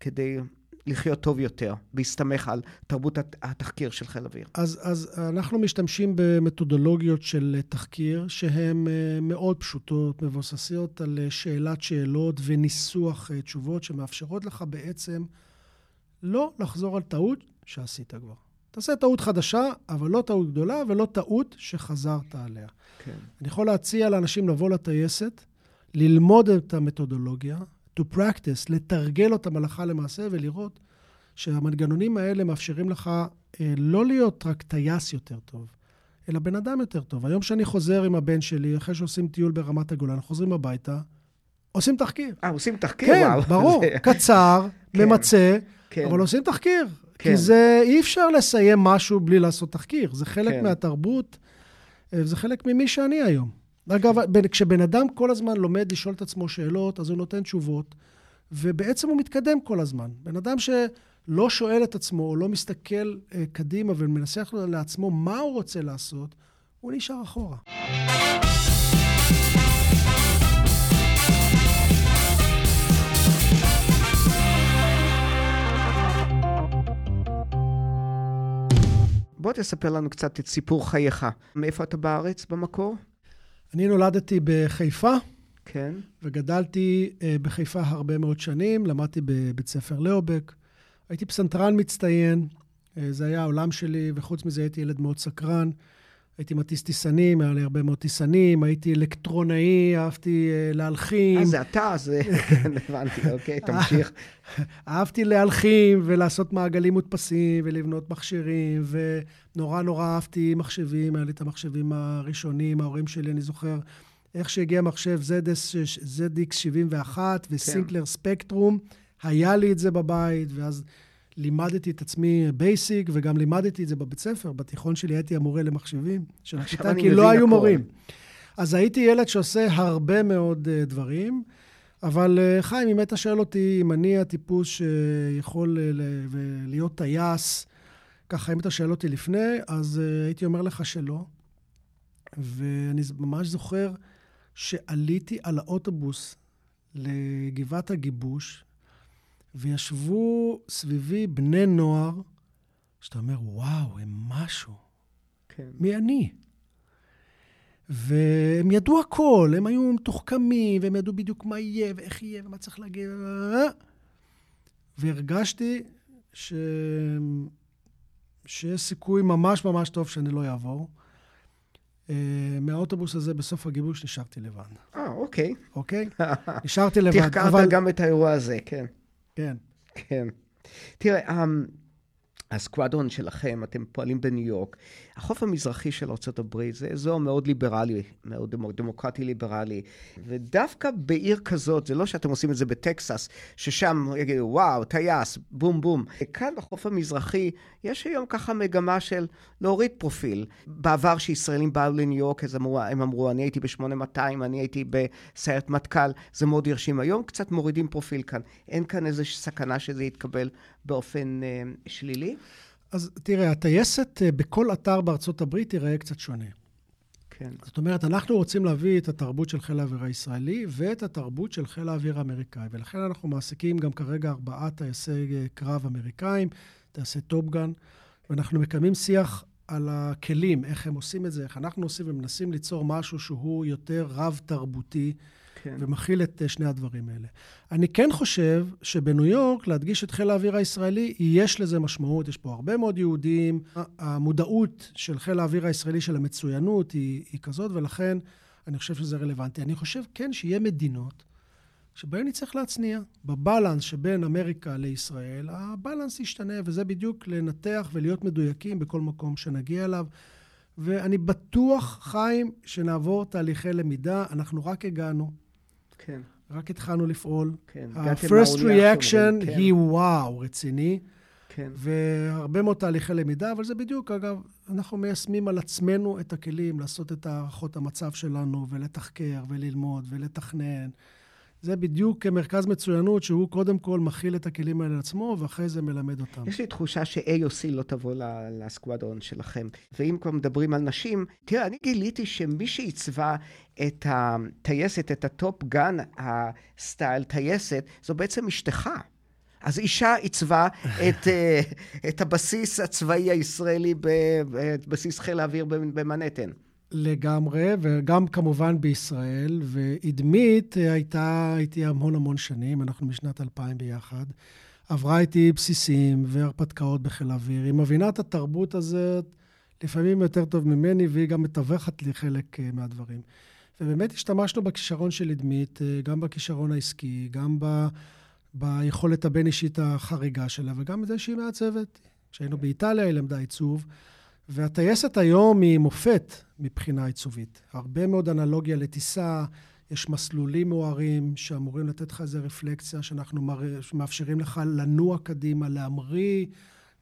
כדי לחיות טוב יותר, בהסתמך על תרבות התחקיר של חיל אוויר. אז, אז אנחנו משתמשים במתודולוגיות של תחקיר שהן אה, מאוד פשוטות, מבוססות על אה, שאלת שאלות וניסוח אה, תשובות שמאפשרות לך בעצם לא לחזור על טעות שעשית כבר. תעשה טעות חדשה, אבל לא טעות גדולה ולא טעות שחזרת עליה. כן. אני יכול להציע לאנשים לבוא לטייסת, ללמוד את המתודולוגיה, to practice, לתרגל אותם הלכה למעשה ולראות שהמנגנונים האלה מאפשרים לך אה, לא להיות רק טייס יותר טוב, אלא בן אדם יותר טוב. היום שאני חוזר עם הבן שלי, אחרי שעושים טיול ברמת הגולן, חוזרים הביתה, עושים תחקיר. אה, עושים תחקיר? כן, וואו. ברור. קצר, כן, ממצה, כן. אבל עושים תחקיר. כן. כי זה, אי אפשר לסיים משהו בלי לעשות תחקיר. זה חלק כן. מהתרבות, אה, זה חלק ממי שאני היום. אגב, כשבן אדם כל הזמן לומד לשאול את עצמו שאלות, אז הוא נותן תשובות, ובעצם הוא מתקדם כל הזמן. בן אדם שלא שואל את עצמו, או לא מסתכל אה, קדימה ומנסח לעצמו מה הוא רוצה לעשות, הוא נשאר אחורה. בוא תספר לנו קצת את סיפור חייך. מאיפה אתה בארץ במקור? אני נולדתי בחיפה. כן. וגדלתי uh, בחיפה הרבה מאוד שנים, למדתי בבית ספר לאובק. הייתי פסנתרן מצטיין, uh, זה היה העולם שלי, וחוץ מזה הייתי ילד מאוד סקרן. הייתי מטיס טיסנים, היה לי הרבה מאוד טיסנים, הייתי אלקטרונאי, אהבתי אה, להלחים. אה, זה אתה, זה... כן, הבנתי, אוקיי, תמשיך. אהבתי להלחים ולעשות מעגלים מודפסים ולבנות מכשירים, ונורא נורא אהבתי מחשבים, היה לי את המחשבים הראשונים, ההורים שלי, אני זוכר, איך שהגיע מחשב ZX71 ו Sinclair כן. Spectrum, היה לי את זה בבית, ואז... לימדתי את עצמי בייסיק, וגם לימדתי את זה בבית ספר. בתיכון שלי הייתי המורה למחשבים של הכיתה, כי לא היו הכל. מורים. אז הייתי ילד שעושה הרבה מאוד uh, דברים, אבל uh, חיים, אם היית שואל אותי אם אני הטיפוס שיכול uh, להיות טייס, ככה, אם אתה שואל אותי לפני, אז uh, הייתי אומר לך שלא. ואני ממש זוכר שעליתי על האוטובוס לגבעת הגיבוש, וישבו סביבי בני נוער, שאתה אומר, וואו, הם משהו. כן. מי אני? והם ידעו הכל, הם היו מתוחכמים, והם ידעו בדיוק מה יהיה, ואיך יהיה, ומה צריך להגיד. והרגשתי ש... שיש סיכוי ממש ממש טוב שאני לא אעבור. מהאוטובוס הזה, בסוף הגיבוש, נשארתי לבד. אה, אוקיי. אוקיי? נשארתי לבד. תחקרת אבל... גם את האירוע הזה, כן. כן. כן. תראה, um, הסקוואדרון שלכם, אתם פועלים בניו יורק. החוף המזרחי של ארה"ב זה אזור מאוד ליברלי, מאוד דמוקרטי ליברלי, ודווקא בעיר כזאת, זה לא שאתם עושים את זה בטקסס, ששם יגידו, וואו, טייס, בום בום. כאן בחוף המזרחי יש היום ככה מגמה של להוריד פרופיל. בעבר שישראלים באו לניו יורק, אז אמרו, הם אמרו, אני הייתי ב-8200, אני הייתי בסיירת מטכ"ל, זה מאוד הרשים. היום קצת מורידים פרופיל כאן. אין כאן איזושהי סכנה שזה יתקבל באופן אה, שלילי? אז תראה, הטייסת אה, בכל אתר בארצות הברית תיראה קצת שונה. כן. זאת אומרת, אנחנו רוצים להביא את התרבות של חיל האוויר הישראלי ואת התרבות של חיל האוויר האמריקאי, ולכן אנחנו מעסיקים גם כרגע ארבעה טייסי אה, קרב אמריקאים, טייסי טופגן, ואנחנו מקיימים שיח על הכלים, איך הם עושים את זה, איך אנחנו עושים, ומנסים ליצור משהו שהוא יותר רב-תרבותי. כן. ומכיל את אה, שני הדברים האלה. אני כן חושב שבניו יורק, להדגיש את חיל האוויר הישראלי, יש לזה משמעות, יש פה הרבה מאוד יהודים. המודעות של חיל האוויר הישראלי של המצוינות היא, היא כזאת, ולכן אני חושב שזה רלוונטי. אני חושב כן שיהיה מדינות שבהן נצטרך להצניע. בבלנס שבין אמריקה לישראל, הבלנס ישתנה, וזה בדיוק לנתח ולהיות מדויקים בכל מקום שנגיע אליו. ואני בטוח, חיים, שנעבור תהליכי למידה. אנחנו רק הגענו. כן. רק התחלנו לפעול. כן, ה-first reaction כן. היא וואו, רציני. כן. והרבה מאוד תהליכי למידה, אבל זה בדיוק, אגב, אנחנו מיישמים על עצמנו את הכלים לעשות את הערכות המצב שלנו, ולתחקר, וללמוד, ולתכנן. זה בדיוק מרכז מצוינות, שהוא קודם כל מכיל את הכלים האלה לעצמו, ואחרי זה מלמד אותם. יש לי תחושה ש-AOC לא תבוא ל squadron שלכם. ואם כבר מדברים על נשים, תראה, אני גיליתי שמי שעיצבה את הטייסת, את ה Top Gun ה style טייסת, זו בעצם אשתך. אז אישה עיצבה את, אה, את הבסיס הצבאי הישראלי, בבסיס חיל האוויר במנהטן. לגמרי, וגם כמובן בישראל, ועדמית הייתה איתי המון המון שנים, אנחנו משנת 2000 ביחד. עברה איתי בסיסים והרפתקאות בחיל האוויר. היא מבינה את התרבות הזאת לפעמים יותר טוב ממני, והיא גם מתווכת לי חלק אה, מהדברים. ובאמת השתמשנו בכישרון של עדמית, אה, גם בכישרון העסקי, גם ב... ביכולת הבין-אישית החריגה שלה, וגם בזה שהיא מעצבת. כשהיינו באיטליה, היא למדה עיצוב. והטייסת היום היא מופת מבחינה עיצובית. הרבה מאוד אנלוגיה לטיסה, יש מסלולים מוארים שאמורים לתת לך איזה רפלקציה, שאנחנו מאפשרים לך לנוע קדימה, להמריא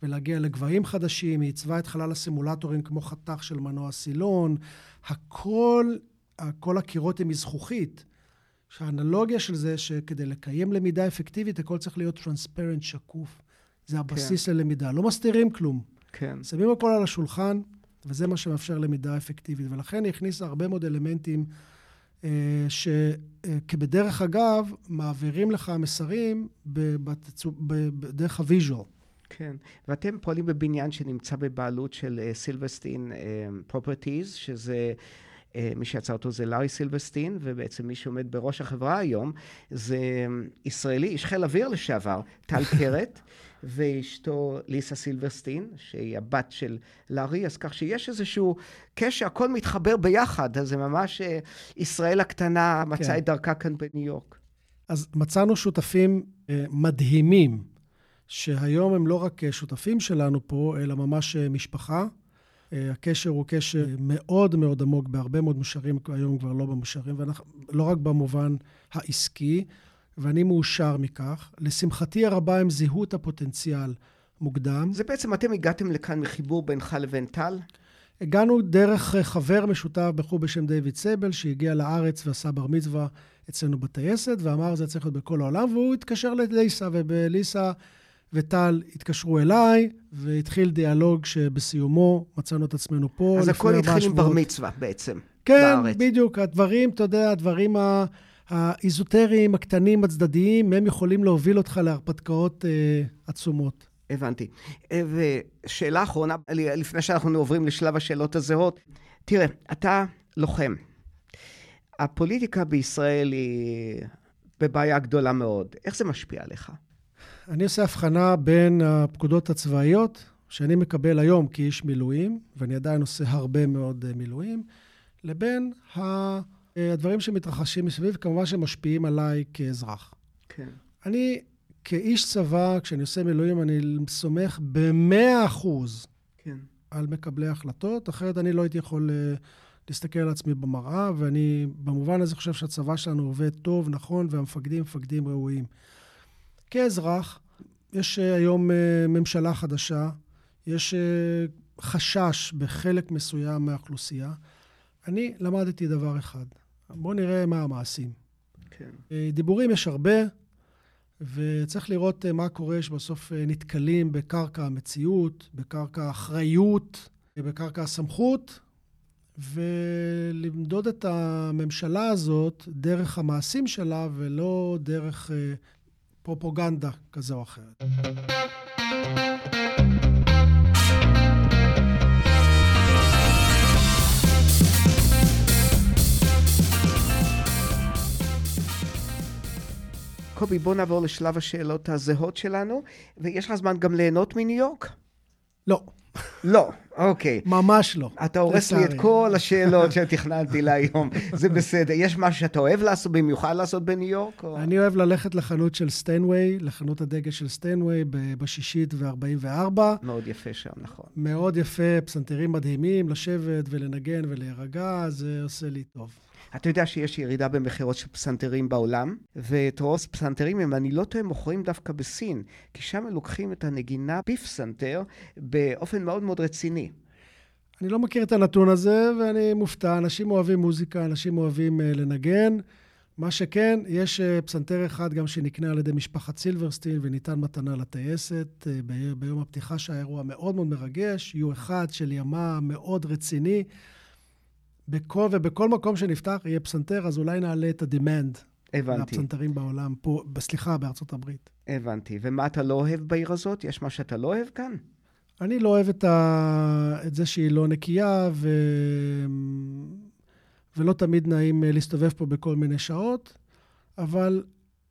ולהגיע לגבהים חדשים. היא עיצבה את חלל הסימולטורים כמו חתך של מנוע סילון. הכל, כל הקירות הם מזכוכית. שהאנלוגיה של זה, שכדי לקיים למידה אפקטיבית, הכל צריך להיות טרנספרנט, שקוף. זה הבסיס כן. ללמידה. לא מסתירים כלום. כן. שמים הכל על השולחן, וזה מה שמאפשר למידה אפקטיבית. ולכן היא הכניסה הרבה מאוד אלמנטים אה, שכבדרך אגב, מעבירים לך מסרים בדרך ה visual. כן, ואתם פועלים בבניין שנמצא בבעלות של Silverstein אה, Properties, אה, שזה... אה, מי שיצר אותו זה לארי סילברסטין, ובעצם מי שעומד בראש החברה היום זה ישראלי, איש חיל אוויר לשעבר, טל קרת. ואשתו ליסה סילברסטין, שהיא הבת של לארי, אז כך שיש איזשהו קשר, הכל מתחבר ביחד, אז זה ממש אה, ישראל הקטנה מצאה כן. את דרכה כאן בניו יורק. אז מצאנו שותפים אה, מדהימים, שהיום הם לא רק שותפים שלנו פה, אלא ממש אה, משפחה. הקשר הוא קשר מאוד מאוד עמוק בהרבה מאוד מושרים, היום כבר לא במושרים, ולא רק במובן העסקי, ואני מאושר מכך. לשמחתי הרבה הם זיהו את הפוטנציאל מוקדם. זה בעצם, אתם הגעתם לכאן מחיבור בינך לבין טל? הגענו דרך חבר משותף, בחור בשם דיוויד סבל, שהגיע לארץ ועשה בר מצווה אצלנו בטייסת, ואמר, זה צריך להיות בכל העולם, והוא התקשר לליסה, ובליסה וטל התקשרו אליי, והתחיל דיאלוג שבסיומו מצאנו את עצמנו פה. אז הכל התחיל עם בר מצווה בעצם, כן, בארץ. כן, בדיוק. הדברים, אתה יודע, הדברים ה... האיזוטריים, הקטנים, הצדדיים, הם יכולים להוביל אותך להרפתקאות אה, עצומות. הבנתי. אה, ושאלה אחרונה, לפני שאנחנו עוברים לשלב השאלות הזהות. תראה, אתה לוחם. הפוליטיקה בישראל היא בבעיה גדולה מאוד. איך זה משפיע עליך? אני עושה הבחנה בין הפקודות הצבאיות, שאני מקבל היום כאיש מילואים, ואני עדיין עושה הרבה מאוד אה, מילואים, לבין ה... אה, הדברים שמתרחשים מסביב, כמובן שמשפיעים עליי כאזרח. כן. אני כאיש צבא, כשאני עושה מילואים, אני סומך במאה אחוז כן. על מקבלי החלטות, אחרת אני לא הייתי יכול uh, להסתכל על עצמי במראה, ואני במובן הזה חושב שהצבא שלנו עובד טוב, נכון, והמפקדים מפקדים ראויים. כאזרח, יש uh, היום ממשלה חדשה, יש חשש בחלק מסוים מהאוכלוסייה. אני למדתי דבר אחד. בואו נראה מה המעשים. כן. דיבורים יש הרבה, וצריך לראות מה קורה שבסוף נתקלים בקרקע המציאות, בקרקע האחריות, בקרקע הסמכות, ולמדוד את הממשלה הזאת דרך המעשים שלה ולא דרך פרופוגנדה כזו או אחרת. קובי, בוא נעבור לשלב השאלות הזהות שלנו, ויש לך זמן גם ליהנות מניו יורק? לא. לא, אוקיי. ממש לא. אתה הורס לי את כל השאלות שתכננתי להיום, זה בסדר. יש משהו שאתה אוהב לעשות, במיוחד לעשות בניו יורק? או... אני אוהב ללכת לחנות של סטיינווי, לחנות הדגל של סטיינווי בשישית ו-44. מאוד יפה שם, נכון. מאוד יפה, פסנתרים מדהימים, לשבת ולנגן ולהירגע, זה עושה לי טוב. אתה יודע שיש ירידה במכירות של פסנתרים בעולם, ואת רוב הפסנתרים, אם אני לא טועה, מוכרים דווקא בסין, כי שם לוקחים את הנגינה בפסנתר באופן מאוד מאוד רציני. אני לא מכיר את הנתון הזה, ואני מופתע. אנשים אוהבים מוזיקה, אנשים אוהבים uh, לנגן. מה שכן, יש uh, פסנתר אחד גם שנקנה על ידי משפחת סילברסטין וניתן מתנה לטייסת uh, ביום הפתיחה שהיה אירוע מאוד מאוד מרגש, U1 של ימה מאוד רציני. בכל, ובכל מקום שנפתח יהיה פסנתר, אז אולי נעלה את ה-demand. הבנתי. הפסנתרים בעולם, פה, סליחה, בארצות הברית. הבנתי. ומה אתה לא אוהב בעיר הזאת? יש מה שאתה לא אוהב כאן? אני לא אוהב את, ה... את זה שהיא לא נקייה, ו... ולא תמיד נעים אה, להסתובב פה בכל מיני שעות, אבל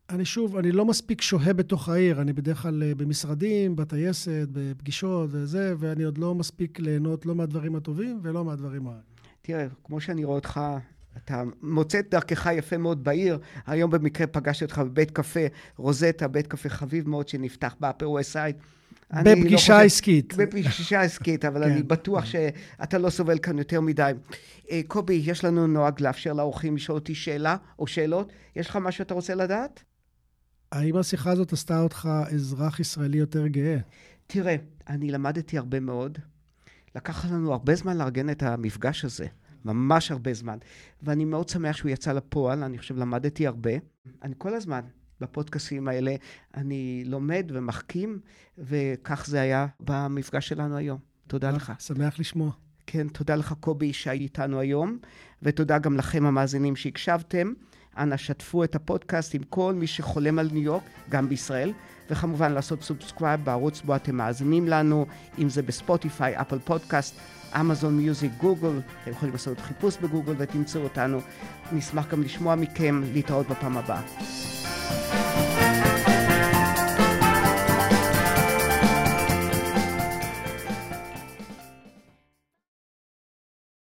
אני שוב, אני לא מספיק שוהה בתוך העיר, אני בדרך כלל אה, במשרדים, בטייסת, בפגישות וזה, ואני עוד לא מספיק ליהנות לא מהדברים הטובים ולא מהדברים הרעים. תראה, כמו שאני רואה אותך, אתה מוצא את דרכך יפה מאוד בעיר. היום במקרה פגשתי אותך בבית קפה רוזטה, בית קפה חביב מאוד שנפתח ב Upper West Side. בפגישה לא עסקית. בפגישה עסקית, אבל כן. אני בטוח שאתה לא סובל כאן יותר מדי. אה, קובי, יש לנו נוהג לאפשר לאורחים לשאול אותי שאלה או שאלות. יש לך משהו שאתה רוצה לדעת? האם השיחה הזאת עשתה אותך אזרח ישראלי יותר גאה? תראה, אני למדתי הרבה מאוד. לקח לנו הרבה זמן לארגן את המפגש הזה. ממש הרבה זמן. ואני מאוד שמח שהוא יצא לפועל, אני חושב למדתי הרבה. אני כל הזמן בפודקאסים האלה, אני לומד ומחכים, וכך זה היה במפגש שלנו היום. תודה לך. שמח לשמוע. כן, תודה לך, קובי, שהיית איתנו היום, ותודה גם לכם, המאזינים שהקשבתם. אנא שתפו את הפודקאסט עם כל מי שחולם על ניו יורק, גם בישראל, וכמובן לעשות subscribe בערוץ בו אתם מאזינים לנו, אם זה ב Spotify, Apple Podcast, Amazon Music, Google, אתם יכולים לעשות חיפוש בגוגל ותמצאו אותנו. נשמח גם לשמוע מכם, להתראות בפעם הבאה.